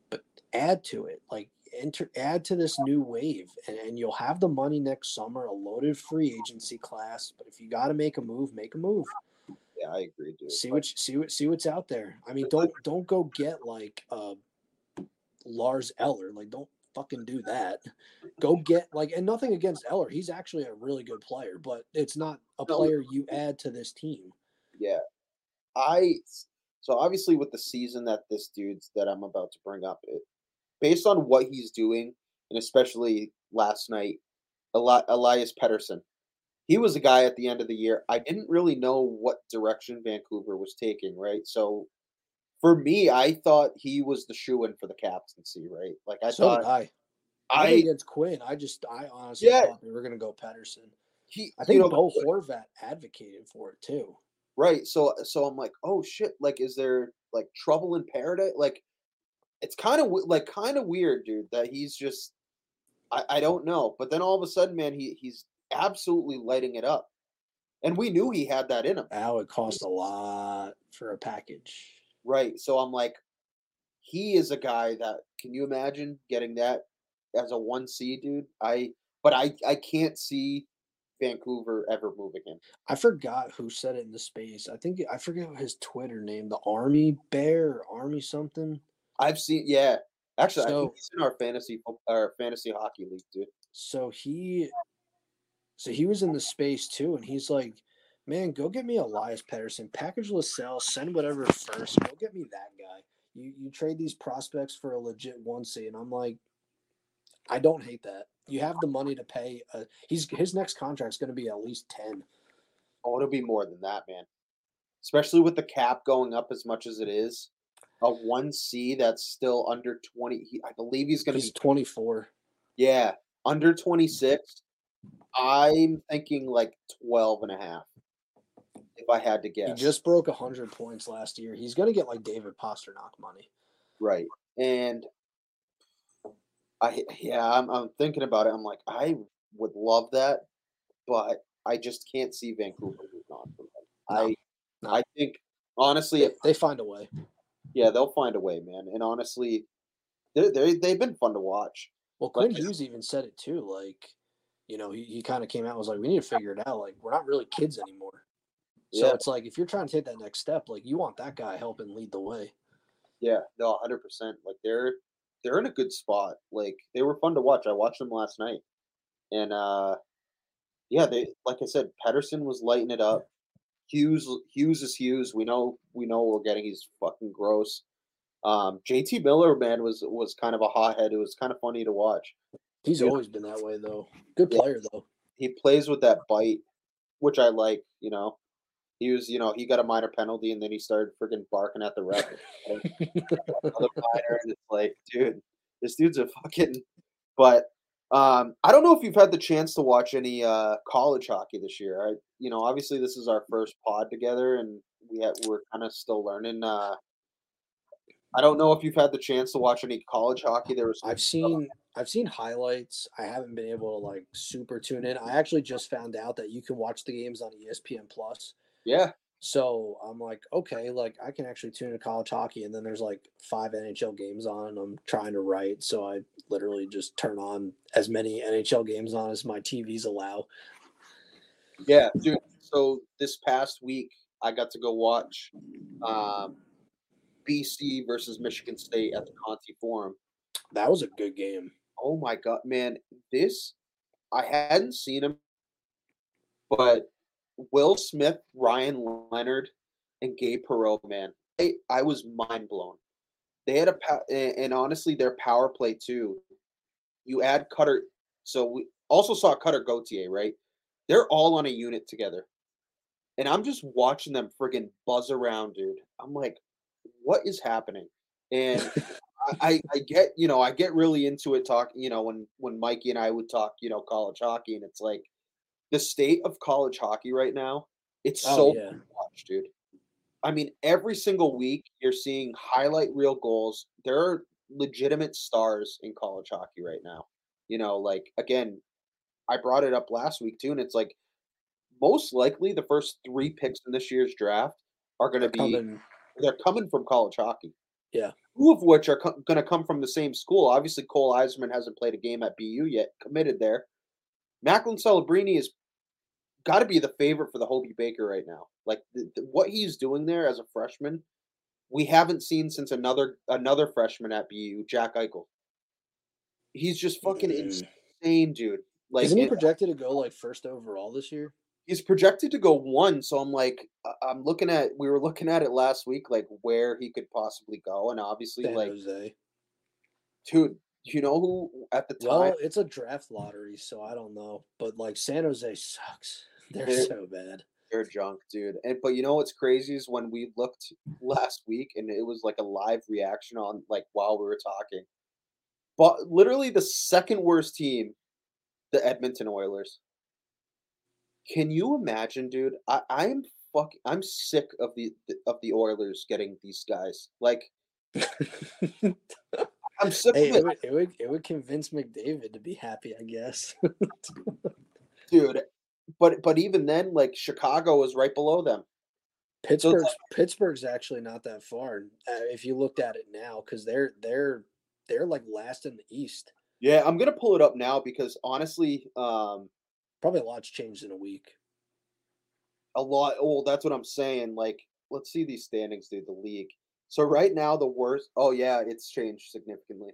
but add to it. Like enter add to this new wave and, and you'll have the money next summer a loaded free agency class but if you got to make a move make a move yeah i agree dude. see what see what see what's out there i mean don't don't go get like uh lars eller like don't fucking do that. Go get like, and nothing against Eller. He's actually a really good player, but it's not a player you add to this team. Yeah. I so obviously with the season that this dude's that I'm about to bring up, it, based on what he's doing, and especially last night, Eli- Elias Pettersson, he was a guy at the end of the year. I didn't really know what direction Vancouver was taking, right? So for me, I thought he was the shoe in for the captaincy, right? Like I so thought I. I I against Quinn. I just, I honestly Yeah. thought they were gonna go Pettersson. he I you think know, Bo Horvat advocated for it too. Right. So so I'm like, oh shit, like is there like trouble in paradise? Like it's kind of like kind of weird, dude, that he's just I, I don't know. But then all of a sudden, man, he he's absolutely lighting it up. And we knew he had that in him. That would cost a lot for a package. Right. So I'm like, he is a guy that can you imagine getting that as a one C dude? I but I I can't see Vancouver ever moving him. I forgot who said it in the space. I think I forget his Twitter name. The Army Bear, Army something. I've seen yeah. Actually, I think he's in our fantasy our fantasy hockey league, dude. So he, so he was in the space too, and he's like, "Man, go get me Elias Pettersson, package Lascelles, send whatever first. Go get me that guy. You you trade these prospects for a legit one C." And I'm like, I don't hate that. You have the money to pay. Uh, he's his next contract's going to be at least ten. Oh, it'll be more than that, man. Especially with the cap going up as much as it is. A one C that's still under twenty. He, I believe he's going to be 24. yeah under twenty six. I'm thinking like 12 and a half. If I had to guess, He just broke 100 points last year. He's going to get like David Pastrnak money. right. And I yeah, I'm I'm thinking about it. I'm like, I would love that, but I just can't see Vancouver moving on from him. No, I no. I think honestly, They, if they find a way. Yeah, they'll find a way, man. And honestly, they they they've been fun to watch. Well, Quinn Hughes even said it too. Like, you know, he, he kind of came out and was like, we need to figure it out. Like, we're not really kids anymore. So Yeah. it's like, if you're trying to take that next step, like, you want that guy helping lead the way. Yeah, no, hundred percent. Like they're they're in a good spot. Like they were fun to watch. I watched them last night, and uh yeah, they like I said, Pettersson was lighting it up. Hughes Hughes is Hughes. We know we know what we're getting. He's fucking gross. Um, JT Miller, man, was was kind of a hothead. It was kind of funny to watch. He's Yeah. always been that way, though. Good Yeah. player, though. he plays with that bite, which I like. You know, he was, you know, he got a minor penalty and then he started freaking barking at the ref. <laughs> Another minor, and it's like, dude, this dude's a fucking. But um, I don't know if you've had the chance to watch any uh, college hockey this year. I, you know, obviously this is our first pod together, and we had, we're kind of still learning. Uh, I don't know if you've had the chance to watch any college hockey. There was I've seen I've seen highlights. I haven't been able to like super tune in. I actually just found out that you can watch the games on ESPN Plus. yeah, So I'm like, okay, like I can actually tune in college hockey, and then there's like five NHL games on, and I'm trying to write, so I literally just turn on as many NHL games on as my TVs allow. Yeah, dude. So this past week, I got to go watch um, BC versus Michigan State at the Conte Forum. That was a good game. Oh my god, man! This I hadn't seen him, but Will Smith, Ryan Leonard, and Gabe Perreault, man, I, I was mind blown. They had a and honestly, their power play too. You add Cutter, so we also saw Cutter Gauthier, right? They're all on a unit together, and I'm just watching them friggin' buzz around, dude. I'm like, what is happening? And <laughs> I, I get, you know, I get really into it talking, you know, when when Mikey and I would talk, you know, college hockey, and it's like the state of college hockey right now. It's Oh, so yeah. watch, dude. I mean, every single week you're seeing highlight reel goals. There are legitimate stars in college hockey right now. You know, like again, I brought it up last week too, and it's like most likely the first three picks in this year's draft are going to be Coming, they're coming from college hockey. Yeah. Two of which are co- going to come from the same school. Obviously, Cole Eiserman hasn't played a game at BU yet, committed there. Macklin Celebrini has got to be the favorite for the Hobey Baker right now. Like th- th- what he's doing there as a freshman, we haven't seen since another another freshman at BU, Jack Eichel. He's just fucking Mm. insane, dude. Like Isn't he it- projected to go like first overall this year? he's projected to go one. So I'm like, I'm looking at. We were looking at it last week, like where he could possibly go, and obviously, San like, Jose. dude, you know who at the time? Well, it's a draft lottery, so I don't know. But like San Jose sucks. <laughs> They're They're- so bad. They're junk, dude. And but you know what's crazy is when we looked last week and it was like a live reaction on like while we were talking. But literally the second worst team, the Edmonton Oilers. Can you imagine, dude? I, I'm fuck I'm sick of the of the Oilers getting these guys. Like I'm <laughs> sick hey, of it it, would, it would it would convince McDavid to be happy, I guess. <laughs> dude. But but even then, like Chicago was right below them. Pittsburgh's Pittsburgh's actually not that far uh, if you looked at it now because they're they're they're like last in the East. Yeah, I'm gonna pull it up now because honestly, um, Probably a lot's changed in a week. a lot. Well, that's what I'm saying. Like, let's see these standings, dude. The league. So right now, the worst. Oh yeah, it's changed significantly.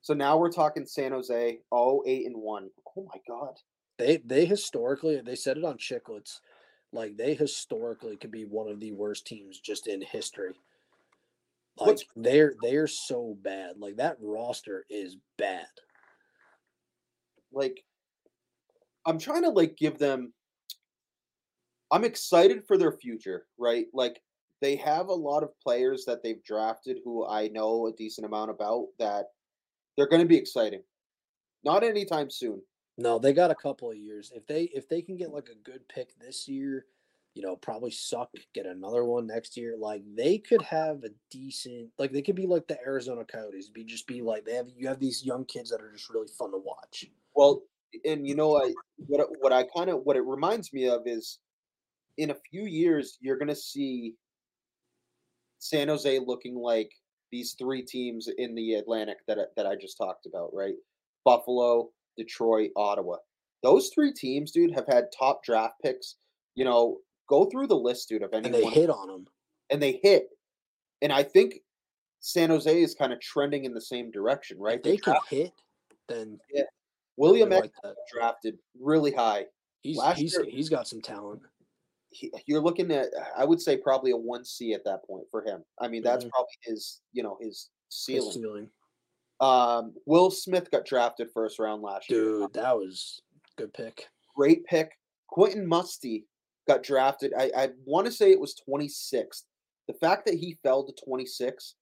So now we're talking San Jose. Oh, eight and one. Oh my god. They they historically they said it on Chiclets, like they historically could be one of the worst teams just in history. Like What's- they're they're so bad. Like that roster is bad. Like, I'm trying to like give them. I'm excited for their future, right? Like they have a lot of players that they've drafted who I know a decent amount about that they're going to be exciting. Not anytime soon. No, they got a couple of years. If they if they can get like a good pick this year, you know, probably suck, get another one next year. Like they could have a decent like they could be like the Arizona Coyotes. Be just be like they have you have these young kids that are just really fun to watch. Well, and you know, I what what I kind of what it reminds me of is, in a few years, you're gonna see San Jose looking like these three teams in the Atlantic that that I just talked about, right? Buffalo, Detroit, Ottawa. Those three teams, dude, have had top draft picks. You know, go through the list, dude, of And they hit on them. and they hit. And I think San Jose is kind of trending in the same direction, right? If they They're can hit, then William I X like drafted really high. He's last he's year- he's got some talent. he, you're looking at I would say probably a one C at that point for him. I mean, that's Mhm. probably his you know his His ceiling. ceiling. Um, Will Smith got drafted first round last year. Dude, that was good pick. Great pick. Quentin Musty got drafted. I, I want to say it was 26th. The fact that he fell to 26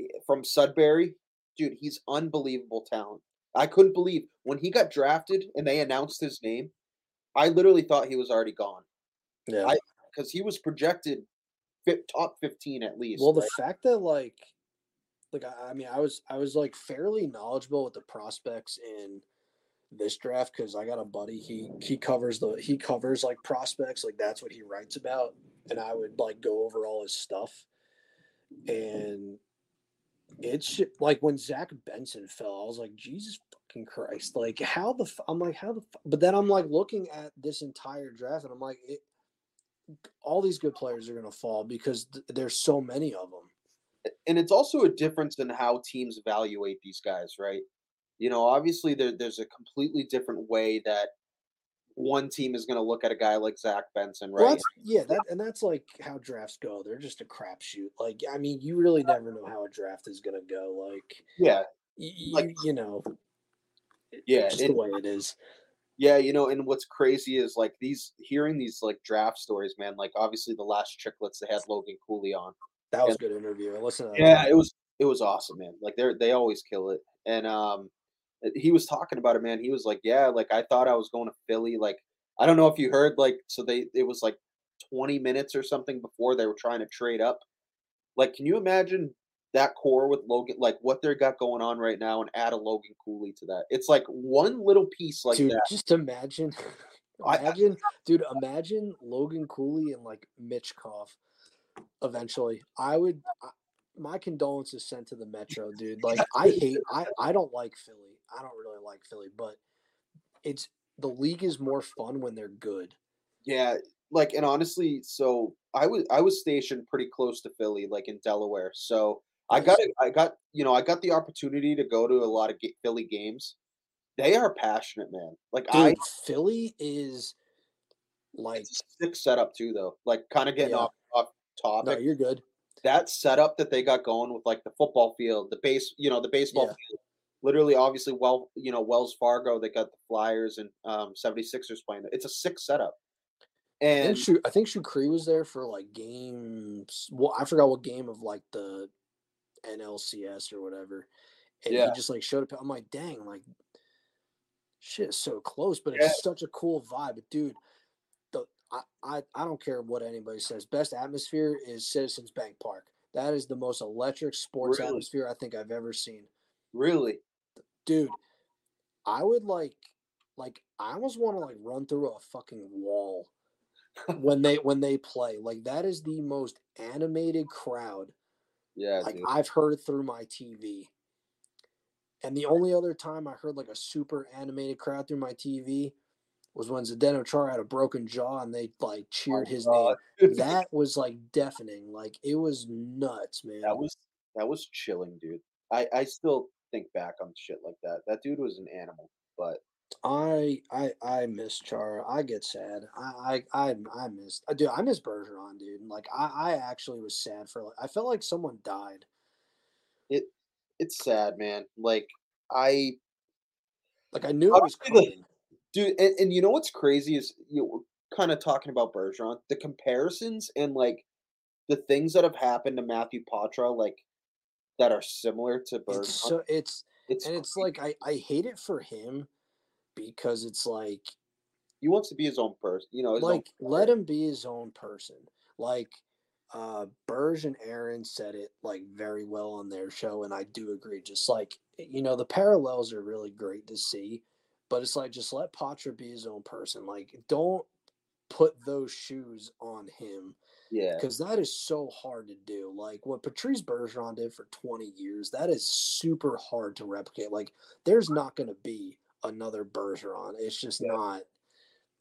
eh, from Sudbury, dude, he's unbelievable talent. I couldn't believe when he got drafted and they announced his name. I literally thought he was already gone Yeah. I- because he was projected fit, top 15 at least. Well, the right? fact that like, like I, I mean, I was I was like fairly knowledgeable with the prospects in this draft because I got a buddy. He he covers the he covers like prospects, like that's what he writes about, and I would like go over all his stuff, and it's like when Zach Benson fell, I was like, Jesus fucking Christ! Like how the? I'm like how the but then I'm like looking at this entire draft, and I'm like it. All these good players are to fall because th- there's so many of them. and it's also a difference in how teams evaluate these guys, right? You know, obviously there, there's a completely different way that one team is going to look at a guy like Zach Benson, right? Well, yeah, that and that's like how drafts go. They're just a crapshoot. Like, I mean, you really never know how a draft is gonna go. Like, yeah, you, Like- you know, Yeah, just it- the way it is. yeah. You know, and what's crazy is like these hearing these like draft stories, man. Like obviously the last Chiclets they had Logan Cooley on. That was a good interview. I listened to that. Yeah, it was it was awesome, man. Like they're they always kill it. And um Uh, he was talking about it, man. He was like, Yeah, like I thought I was going to Philly. Like, I don't know if you heard, like, so they it was like 20 minutes or something before they were trying to trade up. Like, can you imagine that core with Logan, like what they got going on right now, and add a Logan Cooley to that? It's like one little piece like dude, that. just imagine, <laughs> I- I- imagine, dude, imagine Logan Cooley and like Michkov. Eventually, I would. My condolences sent to the Metro, dude. <laughs> Like, I hate. I I don't like Philly. I don't really like Philly, but it's the league is more fun when they're good. Yeah, like and honestly, so I was I was stationed pretty close to Philly, like in Delaware. So I got it. I got you know I got the opportunity to go to a lot of Philly games. They are passionate, man. Like I, Philly is like sick setup too, though. Like kind of getting Yeah. off off no, topic. you're good. That setup that they got going with like the football field, the base, you know, the baseball Yeah. field. Literally, obviously, well, you know, Wells Fargo, they got the Flyers and um 76ers playing. It's a sick setup. I think And Shu, I think Shukri was there for like games. Well, I forgot what game of like the NLCS or whatever, and Yeah. he just like showed up. I'm like, dang, like shit is so close, but Yeah. it's such a cool vibe. But dude, I, I I don't care what anybody says. Best atmosphere is Citizens Bank Park. That is the most electric sports Really? atmosphere I think I've ever seen. really, dude i would like like i almost want to like run through a fucking wall when they when they play like that is the most animated crowd yeah, like dude. i've heard through my tv and the only other time i heard like a super animated crowd through my tv was when zdeno char had a broken jaw and they like oh cheered his God. name that was like deafening like it was nuts man that was that was chilling, dude. I I still think back on shit like that. That dude was an animal, but I I I miss Chara. I get sad. I I I, I miss. Uh, I do. I miss Bergeron, dude. Like I I actually was sad for. Like I felt like someone died. It it's sad, man. Like I Like I knew it was coming. Dude, and, and you know what's crazy is you know, we're kind of talking about Bergeron, the comparisons and like the things that have happened to Matthew Poitras, like that are similar to Bergeron. It's so it's it's and it's like I I hate it for him because it's like he wants to be his own person, you know. Like let him be his own person. Like uh Burge and Aaron said it like very well on their show, and I do agree. Just like you know, the parallels are really great to see, but it's like just let Poitras be his own person. Like don't put those shoes on him Yeah, because that is so hard to do. Like what Patrice Bergeron did for 20 years, that is super hard to replicate. Like there's not going to be another Bergeron. It's just Yeah. not,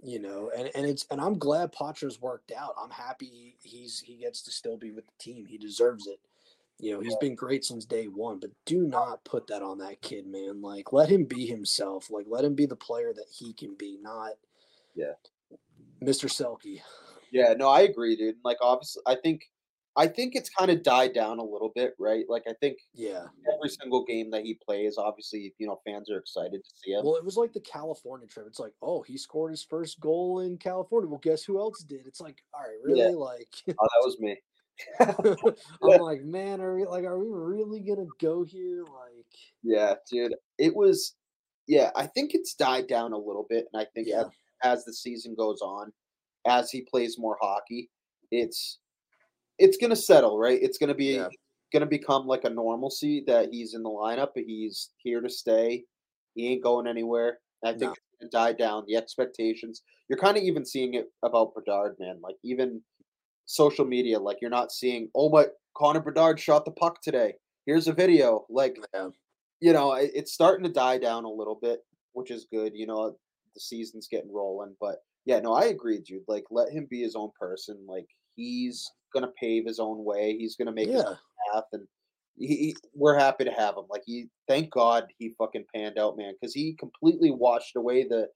you know. And and it's and I'm glad Poitras's worked out. I'm happy he's he gets to still be with the team. He deserves it. You know, he's been great since day one, but do not put that on that kid, man. Like let him be himself. Like let him be the player that he can be, not Yeah. Mr. Selke. yeah. No, I agree, dude. Like, obviously, I think, I think it's kind of died down a little bit, right? Like, I think Yeah. every single game that he plays, obviously, you know, fans are excited to see him. Well, it was like the California trip. It's like, oh, he scored his first goal in California. Well, guess who else did? It's like, all right, really? Yeah. Like, oh, that was me. <laughs> I'm like, man, are we like, are we really gonna go here? Like, Yeah, dude. It was yeah, I think it's died down a little bit and I think Yeah. as, as the season goes on, as he plays more hockey, it's it's going to settle, right? It's going to be Yeah. to become like a normalcy that he's in the lineup, but he's here to stay. He ain't going anywhere. I think No. it's going to die down the expectations. You're kind of even seeing it about Bedard, man. Like even social media, like you're not seeing, oh my, Connor Bedard shot the puck today. Here's a video. Like yeah, you know, it- it's starting to die down a little bit, which is good. You know, uh, the season's getting rolling, but yeah, no, I agree, dude. Like, let him be his own person. Like, he's gonna pave his own way. He's gonna make his yeah, own path, and he, he- we're happy to have him. Like, he, thank God he fucking panned out, man, because he completely washed away the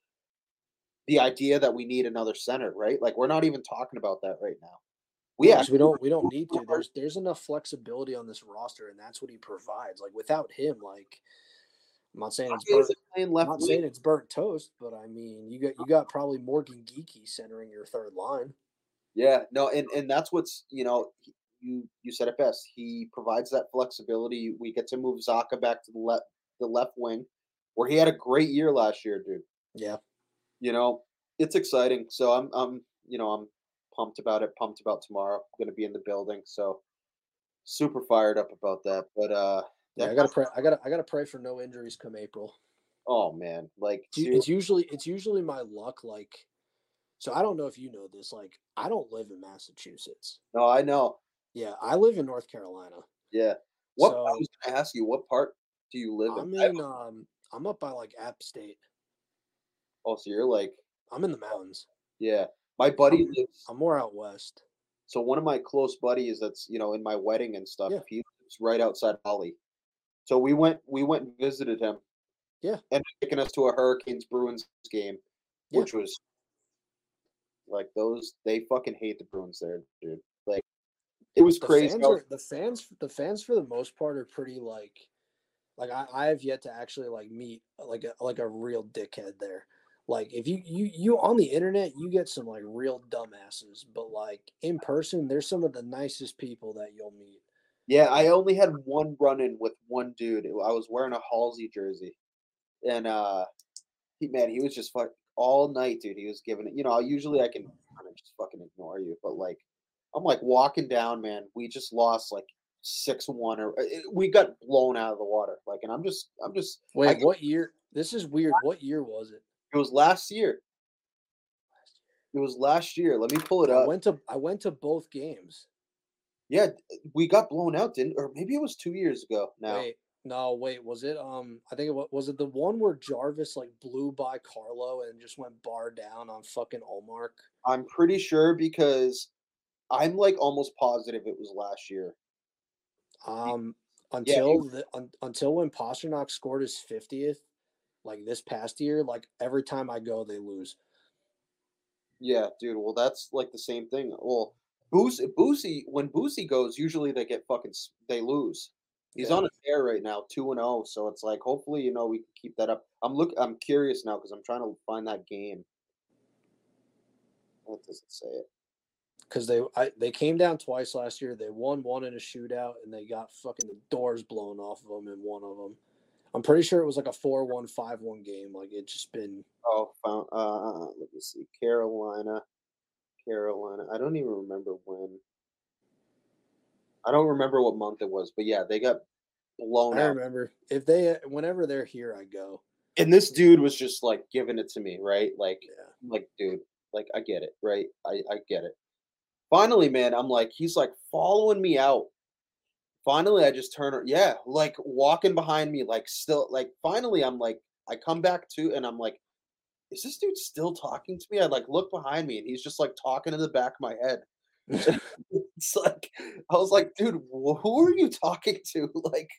the idea that we need another center, right? Like, we're not even talking about that right now. We Yeah, 'cause actually we don't we don't need to. There's there's enough flexibility on this roster, and that's what he provides. Like without him, like I'm not saying it's burnt, playing I'm not saying it's burnt toast, but I mean you got you got probably Morgan Geekie centering your third line. Yeah, no, and and that's what's you know you you said it best. He provides that flexibility. We get to move Zacha back to the left the left wing, where he had a great year last year, dude. Yeah, You know, it's exciting. So I'm I'm you know I'm pumped about it. Pumped about tomorrow. I'm gonna be in the building, so super fired up about that. But uh, yeah. I gotta pray. I gotta I gotta pray for no injuries come April. oh man, like It's usually it's usually my luck like so i don't know if you know this like i don't live in massachusetts no, I know. yeah i live in north carolina Yeah. What I was gonna ask you, what part do you live i'm in? I- in um i'm up by like app state oh, so you're like, i'm in the mountains yeah. My buddy I'm- lives i'm more out west So one of my close buddies that's, you know, in my wedding and stuff, Yeah. he It's right outside Holly. So we went we went and visited him. Yeah. And taking us to a Hurricanes Bruins game, Yeah. which was like those they fucking hate the Bruins there, dude. Like it was the crazy. Fans are, the fans, the fans for the most part are pretty like, like I, I have yet to actually like meet like a like a real dickhead there. Like if you you you on the internet, you get some like real dumbasses, but like in person, they're some of the nicest people that you'll meet. Yeah, I only had one run in with one dude. I was wearing a Halsey jersey, and uh, he man, he was just fuck all night, dude. He was giving it. You know, usually I can kind of just fucking ignore you, but like, I'm like walking down, man. We just lost like six one, or it, we got blown out of the water. Like, and I'm just, I'm just. Wait, get- what year? This is weird. What year was it? It was last year. It was last year. Let me pull it up. I went to I went to both games. Yeah, we got blown out, didn't? Or maybe it was two years ago. Now, Wait, no, wait, was it? Um, I think it was, was it the one where Jarvis like blew by Carlo and just went bar down on fucking Ullmark. I'm pretty sure because I'm like almost positive it was last year. Um, Yeah, until the un, until when Pastrnak scored his fiftieth, like this past year, like every time I go, they lose. Yeah, dude. Well, that's like the same thing. Well, Boosie, Boosie, when Boosie goes, usually they get fucking, they lose. He's Yeah. on a tear right now, two and zero. So it's like, hopefully, you know, we can keep that up. I'm look, I'm curious now because I'm trying to find that game. What does it say? It? because they I, they came down twice last year. They won one in a shootout, and they got fucking the doors blown off of them in one of them. I'm pretty sure it was like a 4-1, 5-1 game. Like it just been Oh, found. Uh, let me see. Carolina, Carolina. I don't even remember when. I don't remember what month it was, but yeah, they got blown I out. remember if they whenever they're here, I go. and this dude was just like giving it to me, right? Like, Yeah. Like, dude, like I get it, right? I I get it. Finally, man, I'm like, he's like following me out. Finally, I just turn, yeah, like walking behind me, like still, like finally, I'm like, I come back to, and I'm like, is this dude still talking to me? I like look behind me, and he's just like talking in the back of my head. <laughs> <laughs> it's like, I was like, dude, who are you talking to? <laughs> Like,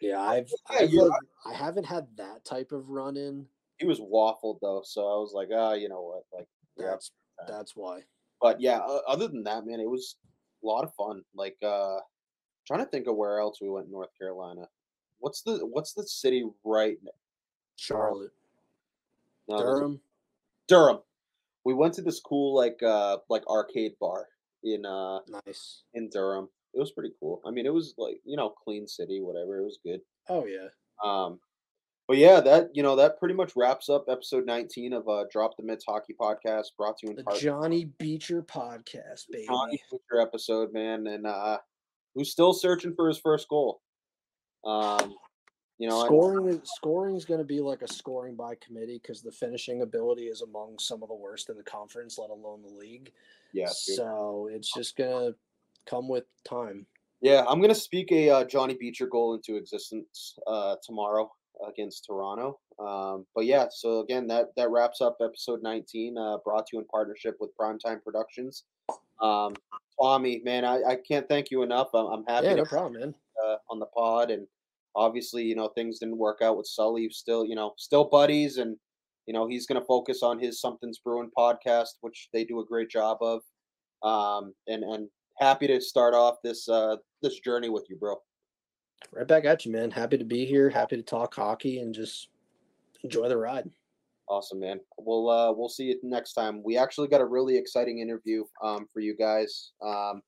Yeah, I've, yeah, I've like, I haven't had that type of run in. he was waffled though, so I was like, ah, you know what, like. yeah, That's that's why. but yeah, other than that, man, it was a lot of fun. Like uh trying to think of where else we went in North Carolina. What's the what's the city right n- Charlotte, no, Durham. Durham. We went to this cool like uh like arcade bar in uh Nice. in Durham. It was pretty cool. I mean, it was like, you know, clean city, whatever. It was good. Oh yeah. Um but yeah, that you know that pretty much wraps up episode 19 of uh Drop the Mitts Hockey Podcast brought to you in The part Johnny Beecher podcast, baby. Johnny Beecher episode, man, and uh who's still searching for his first goal. Um, you know, scoring is scoring is going to be like a scoring by committee because the finishing ability is among some of the worst in the conference, let alone the league. yeah. So it's just gonna come with time. yeah. I'm gonna speak a uh, Johnny Beecher goal into existence uh, tomorrow against Toronto. Um, but yeah, so again, that that wraps up episode 19, uh, brought to you in partnership with Primetime Productions. Um, Tommy, man, I, I can't thank you enough. I'm, I'm happy Yeah, to no problem, man. uh, on the pod and obviously you know things didn't work out with sully still you know still buddies and you know he's going to focus on his something's brewing podcast which they do a great job of um and and happy to start off this uh this journey with you bro Right back at you, man. Happy to be here. Happy to talk hockey and just enjoy the ride. Awesome man. We'll uh we'll see you next time. We actually got a really exciting interview um for you guys um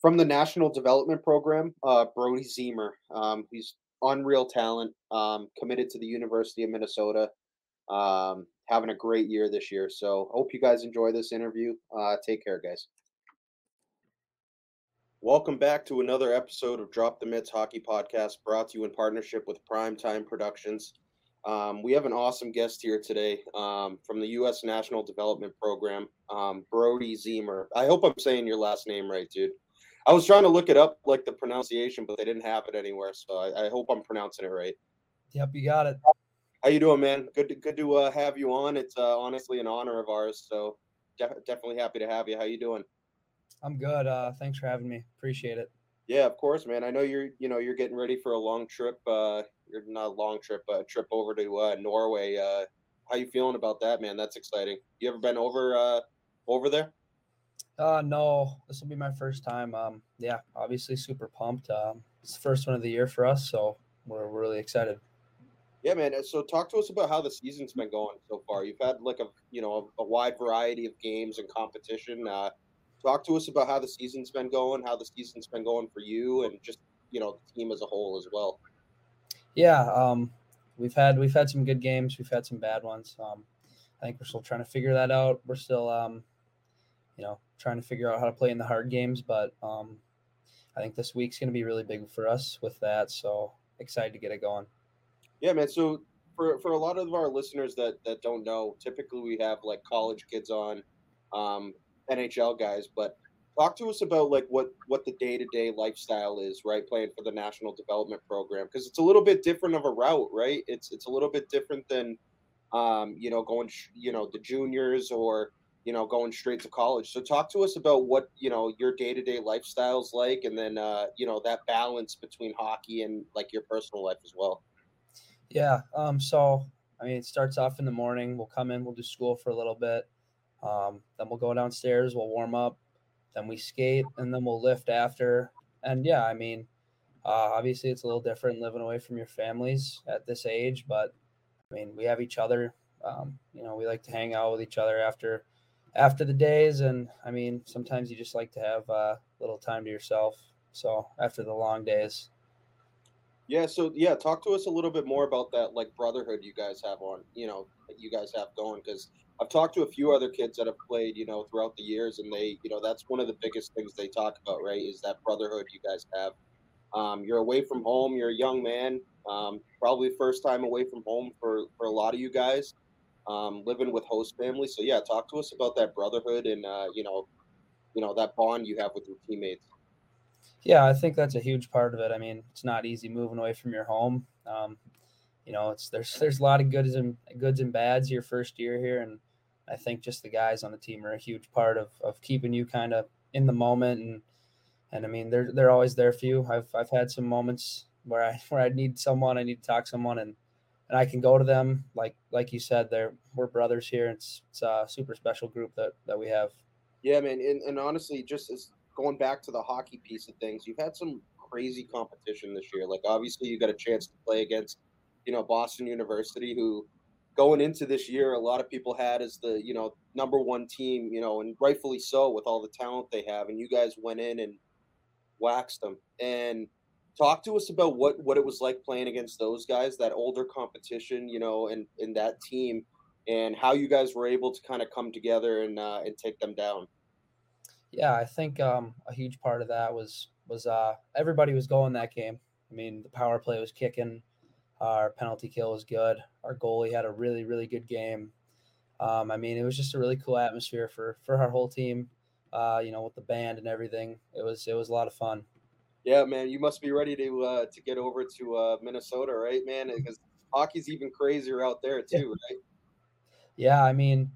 from the national development program uh Brodie Ziemer. Um he's unreal talent um committed to the university of minnesota um having a great year this year. So hope you guys enjoy this interview. Uh take care guys. Welcome back to another episode of drop the mitts hockey podcast brought to you in partnership with primetime productions um, we have an awesome guest here today um, from the U.S. National Development Program, um, Brodie Ziemer. I hope I'm saying your last name right, dude. I was trying to look it up, like the pronunciation, but they didn't have it anywhere. So I, I hope I'm pronouncing it right. Yep, you got it. How you doing, man? Good to good to uh, have you on. It's uh, honestly an honor of ours. So def- definitely happy to have you. How you doing? I'm good. Uh, thanks for having me. Appreciate it. Yeah, of course, man. I know you're, you know, you're getting ready for a long trip. Uh, you're not a long trip, but a trip over to uh, Norway. Uh, how you feeling about that, man? That's exciting. You ever been over uh, over there? Uh, no, this will be my first time. Um, yeah, obviously super pumped. Um, it's the first one of the year for us, so we're, really excited. Yeah, man. So talk to us about how the season's been going so far. You've had like a you know a, a wide variety of games and competition. Uh, talk to us about how the season's been going, how the season's been going for you, and just you know the team as a whole as well. Yeah, um, we've had we've had some good games. We've had some bad ones. Um, I think we're still trying to figure that out. We're still, um, you know, trying to figure out how to play in the hard games. But um, I think this week's going to be really big for us with that. So excited to get it going. Yeah, man. So for for a lot of our listeners that that don't know, typically we have like college kids on, um, NHL guys, but talk to us about like what what the day to day lifestyle is, right? Playing for the national development program because it's a little bit different of a route, right? It's it's a little bit different than, um, you know, going you know the juniors or you know going straight to college. So talk to us about what you know your day to day lifestyle's like, and then uh, you know that balance between hockey and like your personal life as well. Yeah. Um, so, I mean, it starts off in the morning. We'll come in, we'll do school for a little bit. Um, then we'll go downstairs, we'll warm up, then we skate, and then we'll lift after. And yeah, I mean, uh, obviously it's a little different living away from your families at this age, but I mean, we have each other. Um, you know, we like to hang out with each other after after the days, and I mean, sometimes you just like to have a uh, little time to yourself. So after the long days. Yeah, so yeah, talk to us a little bit more about that like brotherhood you guys have on, you know, you guys have going because I've talked to a few other kids that have played, you know, throughout the years, and they, you know, that's one of the biggest things they talk about, right? Is that brotherhood you guys have. Um, you're away from home. You're a young man, um, probably first time away from home for for a lot of you guys, um, living with host family. So yeah, talk to us about that brotherhood and uh, you know, you know that bond you have with your teammates. Yeah, I think that's a huge part of it. I mean, it's not easy moving away from your home. You know, it's there's there's a lot of goods and goods and bads your first year here, and I think just the guys on the team are a huge part of of keeping you kind of in the moment and and I mean they're they're always there for you. I've I've had some moments where I <laughs> where I need someone, I need to talk to someone, and and I can go to them. Like like you said, they're we're brothers here. It's it's a super special group that that we have. Yeah, man, and, and honestly, just as going back to the hockey piece of things, you've had some crazy competition this year. Like obviously, you got a chance to play against, you know, Boston University, who going into this year, a lot of people had as the you know number one team, you know, and rightfully so with all the talent they have. And you guys went in and waxed them. And talk to us about what what it was like playing against those guys, that older competition, you know, and in that team, and how you guys were able to kind of come together and uh, and take them down yeah, I think um, a huge part of that was was uh, everybody was going that game. I mean, the power play was kicking, our penalty kill was good, our goalie had a really really good game. Um, I mean, it was just a really cool atmosphere for for our whole team. Uh, you know, with the band and everything, it was it was a lot of fun. Yeah, man, you must be ready to uh, to get over to uh, Minnesota, right, man? Because hockey's even crazier out there too, right? Yeah, I mean,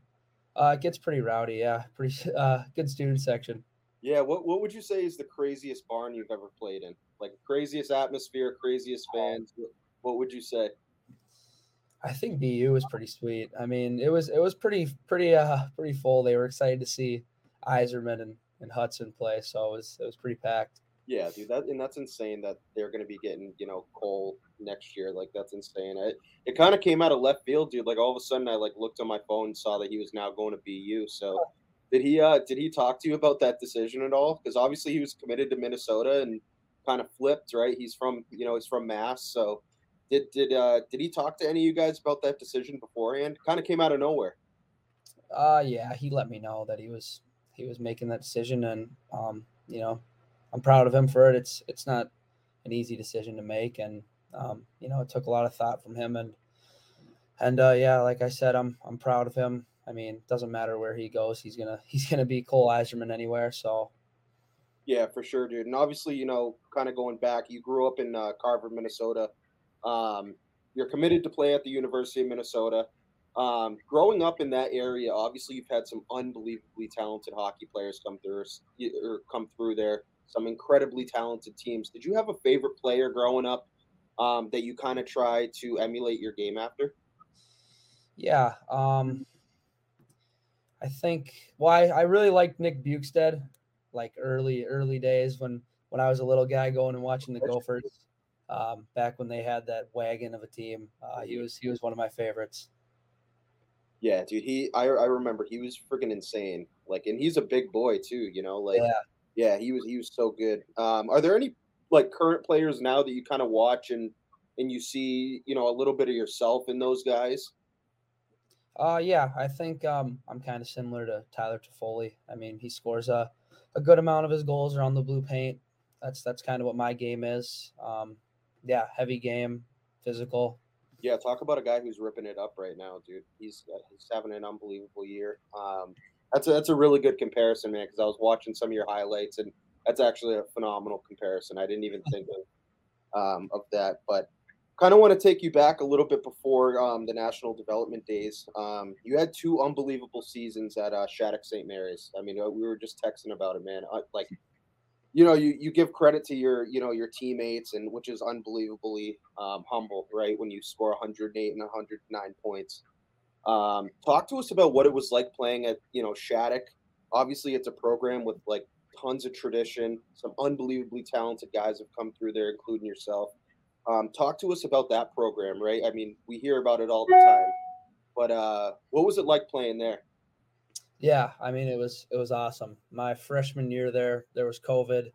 uh, it gets pretty rowdy. Yeah, pretty <laughs> uh, good student section. Yeah, what what would you say is the craziest barn you've ever played in? Like craziest atmosphere, craziest fans. What would you say? I think BU was pretty sweet. I mean, it was it was pretty pretty uh pretty full. They were excited to see Eiserman and, and Hutson play, so it was it was pretty packed. Yeah, dude, that and that's insane that they're going to be getting you know Cole next year. Like that's insane. It it kind of came out of left field, dude. Like all of a sudden, I like looked on my phone and saw that he was now going to BU. So did he uh did he talk to you about that decision at all? Because obviously he was committed to Minnesota and kind of flipped, right? He's from you know he's from Mass, so did did uh did he talk to any of you guys about that decision beforehand? Kind of came out of nowhere. Uh yeah, he let me know that he was he was making that decision, and um you know I'm proud of him for it. It's it's not an easy decision to make, and um, you know, it took a lot of thought from him, and and uh, yeah, like I said, I'm I'm proud of him. I mean, it doesn't matter where he goes, he's gonna <laughs> he's gonna be Cole Eiserman anywhere. So yeah, for sure, dude. And obviously, you know, kind of going back, you grew up in uh, Carver, Minnesota. Um, you're committed to play at the University of Minnesota. Um, growing up in that area, obviously you've had some unbelievably talented hockey players come through or come through there. Some incredibly talented teams. Did you have a favorite player growing up um, that you kind of try to emulate your game after? Yeah, um, I think. Well, I, I really liked Nick Bjugstad, like early early days when when I was a little guy going and watching the Gophers. Um, back when they had that wagon of a team, uh, he was he was one of my favorites. Yeah, dude. He I I remember he was freaking insane. Like, and he's a big boy too. You know, like yeah, yeah he was he was so good. Um, are there any like current players now that you kind of watch and and you see you know a little bit of yourself in those guys? Uh, yeah, I think um, I'm kind of similar to Tyler Toffoli. I mean, he scores a, a good amount of his goals around the blue paint. That's that's kind of what my game is. Um, yeah, heavy game, physical. Yeah, talk about a guy who's ripping it up right now, dude. He's uh, he's having an unbelievable year. Um, that's a that's a really good comparison, man. Because I was watching some of your highlights, and that's actually a phenomenal comparison. I didn't even think of um, of that, but kind of want to take you back a little bit before um, the national development days. Um, you had two unbelievable seasons at uh, Shattuck St. Mary's. I mean, uh, we were just texting about it, man. Uh, like, you know, you, you give credit to your you know your teammates, and which is unbelievably um, humble, right? When you score 108 and 109 points. Um, talk to us about what it was like playing at you know Shattuck. Obviously, it's a program with like tons of tradition. Some unbelievably talented guys have come through there, including yourself. Um, talk to us about that program, right? I mean, we hear about it all the time, but uh, what was it like playing there? Yeah, I mean, it was it was awesome. My freshman year there, there was COVID,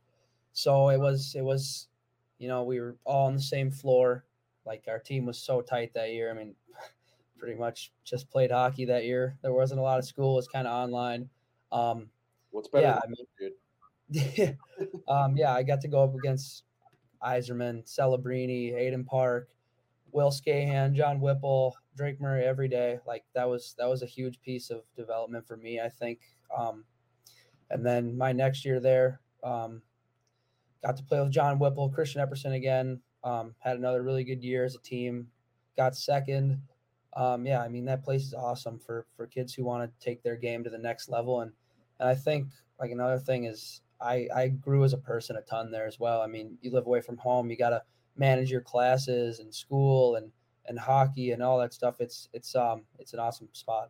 so it was it was, you know, we were all on the same floor. Like our team was so tight that year. I mean, <laughs> pretty much just played hockey that year. There wasn't a lot of school; it was kind of online. Um, What's better? Yeah, I mean, <laughs> um, yeah, I got to go up against Eiserman, Celebrini, Hayden Park, Will Skahan, John Whipple, Drake Murray every day. Like that was that was a huge piece of development for me, I think. Um, and then my next year there, um, got to play with John Whipple, Kristian Epperson again. Um, had another really good year as a team. Got second. Um, yeah, I mean that place is awesome for for kids who want to take their game to the next level. And and I think like another thing is I, I grew as a person a ton there as well. I mean, you live away from home, you got to manage your classes and school and, and hockey and all that stuff. It's, it's, um, it's an awesome spot.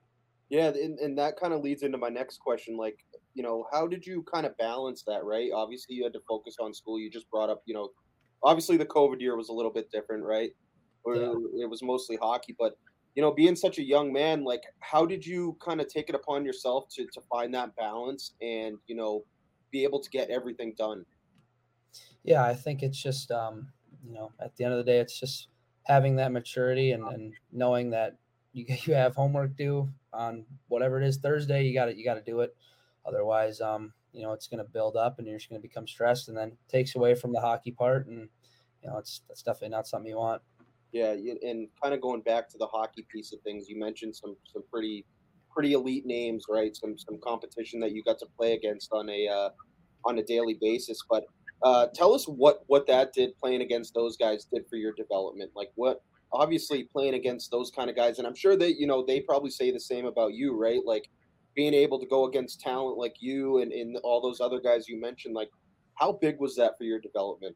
Yeah. And, and that kind of leads into my next question. Like, you know, how did you kind of balance that, right? Obviously you had to focus on school. You just brought up, you know, obviously the COVID year was a little bit different, right? Where yeah. it was mostly hockey, but you know, being such a young man, like how did you kind of take it upon yourself to, to find that balance and, you know, be able to get everything done. Yeah, I think it's just um, you know at the end of the day, it's just having that maturity and, and knowing that you <laughs> you have homework due on whatever it is Thursday. You got it, you got to do it. Otherwise, um, you know it's going to build up and you're just going to become stressed, and then takes away from the hockey part. And you know it's that's definitely not something you want. Yeah, and kind of going back to the hockey piece of things, you mentioned some some pretty pretty elite names, right? Some some competition that you got to play against on a uh, on a daily basis. But uh, tell us what what that did playing against those guys did for your development. Like what obviously playing against those kind of guys, and I'm sure that you know they probably say the same about you, right? Like being able to go against talent like you and, and all those other guys you mentioned. Like how big was that for your development?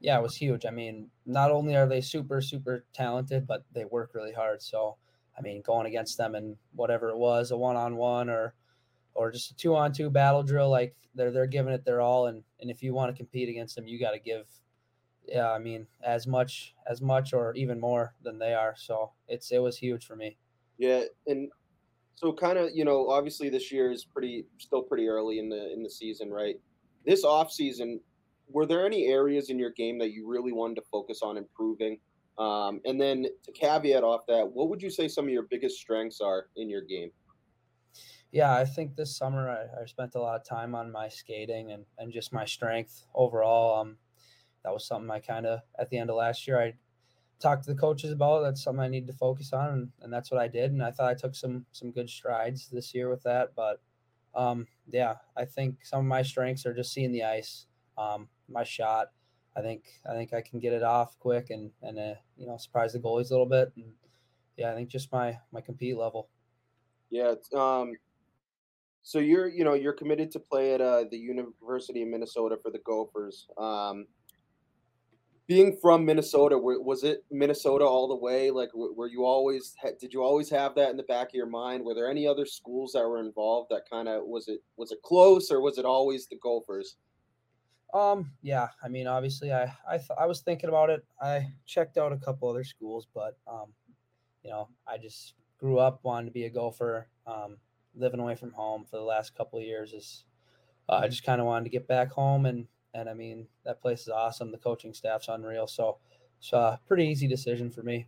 Yeah, it was huge. I mean, not only are they super super talented, but they work really hard. So I mean, going against them and whatever it was, a one on one or or just a two on two battle drill, like they're they're giving it their all. And and if you want to compete against them, you got to give, yeah, I mean, as much as much or even more than they are. So it's it was huge for me. Yeah, and so kind of you know obviously this year is pretty still pretty early in the in the season, right? This off season, were there any areas in your game that you really wanted to focus on improving? Um, and then to caveat off that, what would you say some of your biggest strengths are in your game? Yeah, I think this summer I, I spent a lot of time on my skating and, and just my strength overall. Um, that was something I kind of at the end of last year I talked to the coaches about. That's something I need to focus on, and, and that's what I did. And I thought I took some some good strides this year with that. But um, yeah, I think some of my strengths are just seeing the ice, um, my shot, I think I think I can get it off quick and and uh, you know surprise the goalies a little bit. And yeah, I think just my my compete level. Yeah. Um. So you're you know you're committed to play at uh, the University of Minnesota for the Gophers. Um, being from Minnesota, was it Minnesota all the way? Like, were you always did you always have that in the back of your mind? Were there any other schools that were involved that kind of was it was it close or was it always the Gophers? Um, yeah, I mean, obviously, I I th- I was thinking about it. I checked out a couple other schools, but um, you know, I just grew up wanting to be a Gopher. Um, living away from home for the last couple of years is uh, I just kind of wanted to get back home and and I mean that place is awesome. The coaching staff's unreal. So it's a pretty easy decision for me.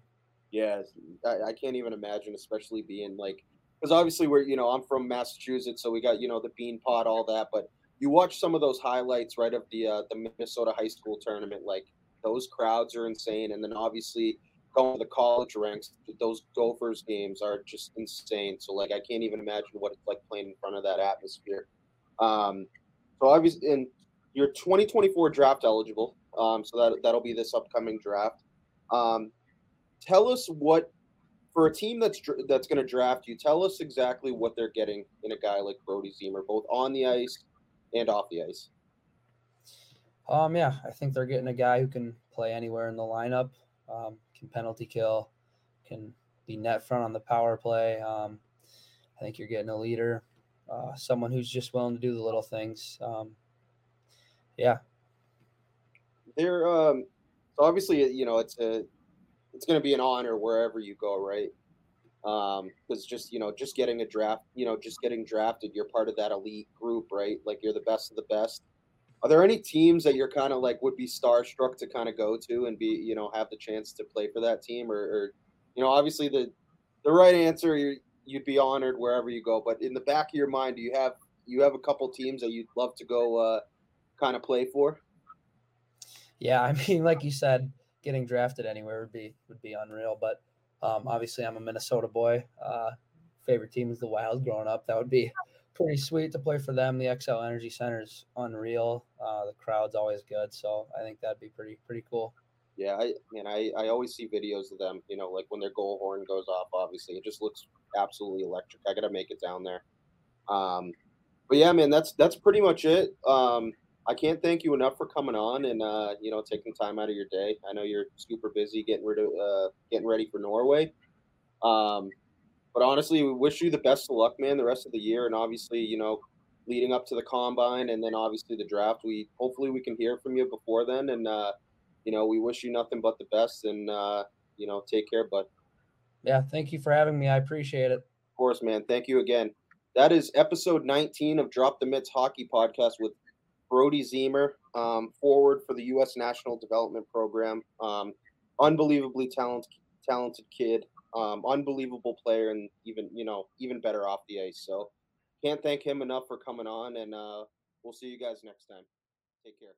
Yeah, I, I can't even imagine, especially being like because obviously we're you know I'm from Massachusetts, so we got you know the bean Beanpot, all that. But you watch some of those highlights right of the uh, the Minnesota high school tournament, like those crowds are insane, and then obviously going to the college ranks, those Gophers games are just insane. So like I can't even imagine what it's like playing in front of that atmosphere. Um, so obviously, and you're 2024 draft eligible. Um, so that that'll be this upcoming draft. Um, tell us what for a team that's that's going to draft you. Tell us exactly what they're getting in a guy like Brodie Ziemer, both on the ice and off the ice. Um, yeah, I think they're getting a guy who can play anywhere in the lineup. Um, can penalty kill, can be net front on the power play. Um, I think you're getting a leader, uh, someone who's just willing to do the little things. Um, yeah. There, um, so obviously, you know, it's a, it's going to be an honor wherever you go, right? Um, because just you know, just getting a draft, you know, just getting drafted, you're part of that elite group, right? Like you're the best of the best. Are there any teams that you're kind of like would be starstruck to kind of go to and be, you know, have the chance to play for that team, or, or you know, obviously the the right answer you'd be honored wherever you go, but in the back of your mind, do you have you have a couple teams that you'd love to go uh, kind of play for? Yeah, I <laughs> mean, like you said, getting drafted anywhere would be would be unreal. But um, obviously, I'm a Minnesota boy. Uh, favorite team is the Wild. Growing up, that would be pretty sweet to play for them. The Xcel Energy Center is unreal. Uh, the crowd's always good, so I think that'd be pretty pretty cool. Yeah, I mean, I, I always see videos of them. You know, like when their goal horn goes off. Obviously, it just looks absolutely electric. I gotta make it down there. Um, but yeah, man, that's that's pretty much it. Um, I can't thank you enough for coming on and uh, you know taking time out of your day. I know you're super busy getting rid of uh, getting ready for Norway. Um, but honestly, we wish you the best of luck, man, the rest of the year, and obviously, you know, leading up to the combine and then obviously the draft. We hopefully we can hear from you before then, and uh, you know, we wish you nothing but the best, and uh, you know, take care, bud. Yeah, thank you for having me. I appreciate it. Of course, man. Thank you again. That is episode 19 of Drop the Mitts Hockey Podcast with Brodie Ziemer, um, forward for the U.S. National Development Program. Um, unbelievably talented, talented kid um, unbelievable player and even you know even better off the ice. So can't thank him enough for coming on, and uh, we'll see you guys next time. Take care.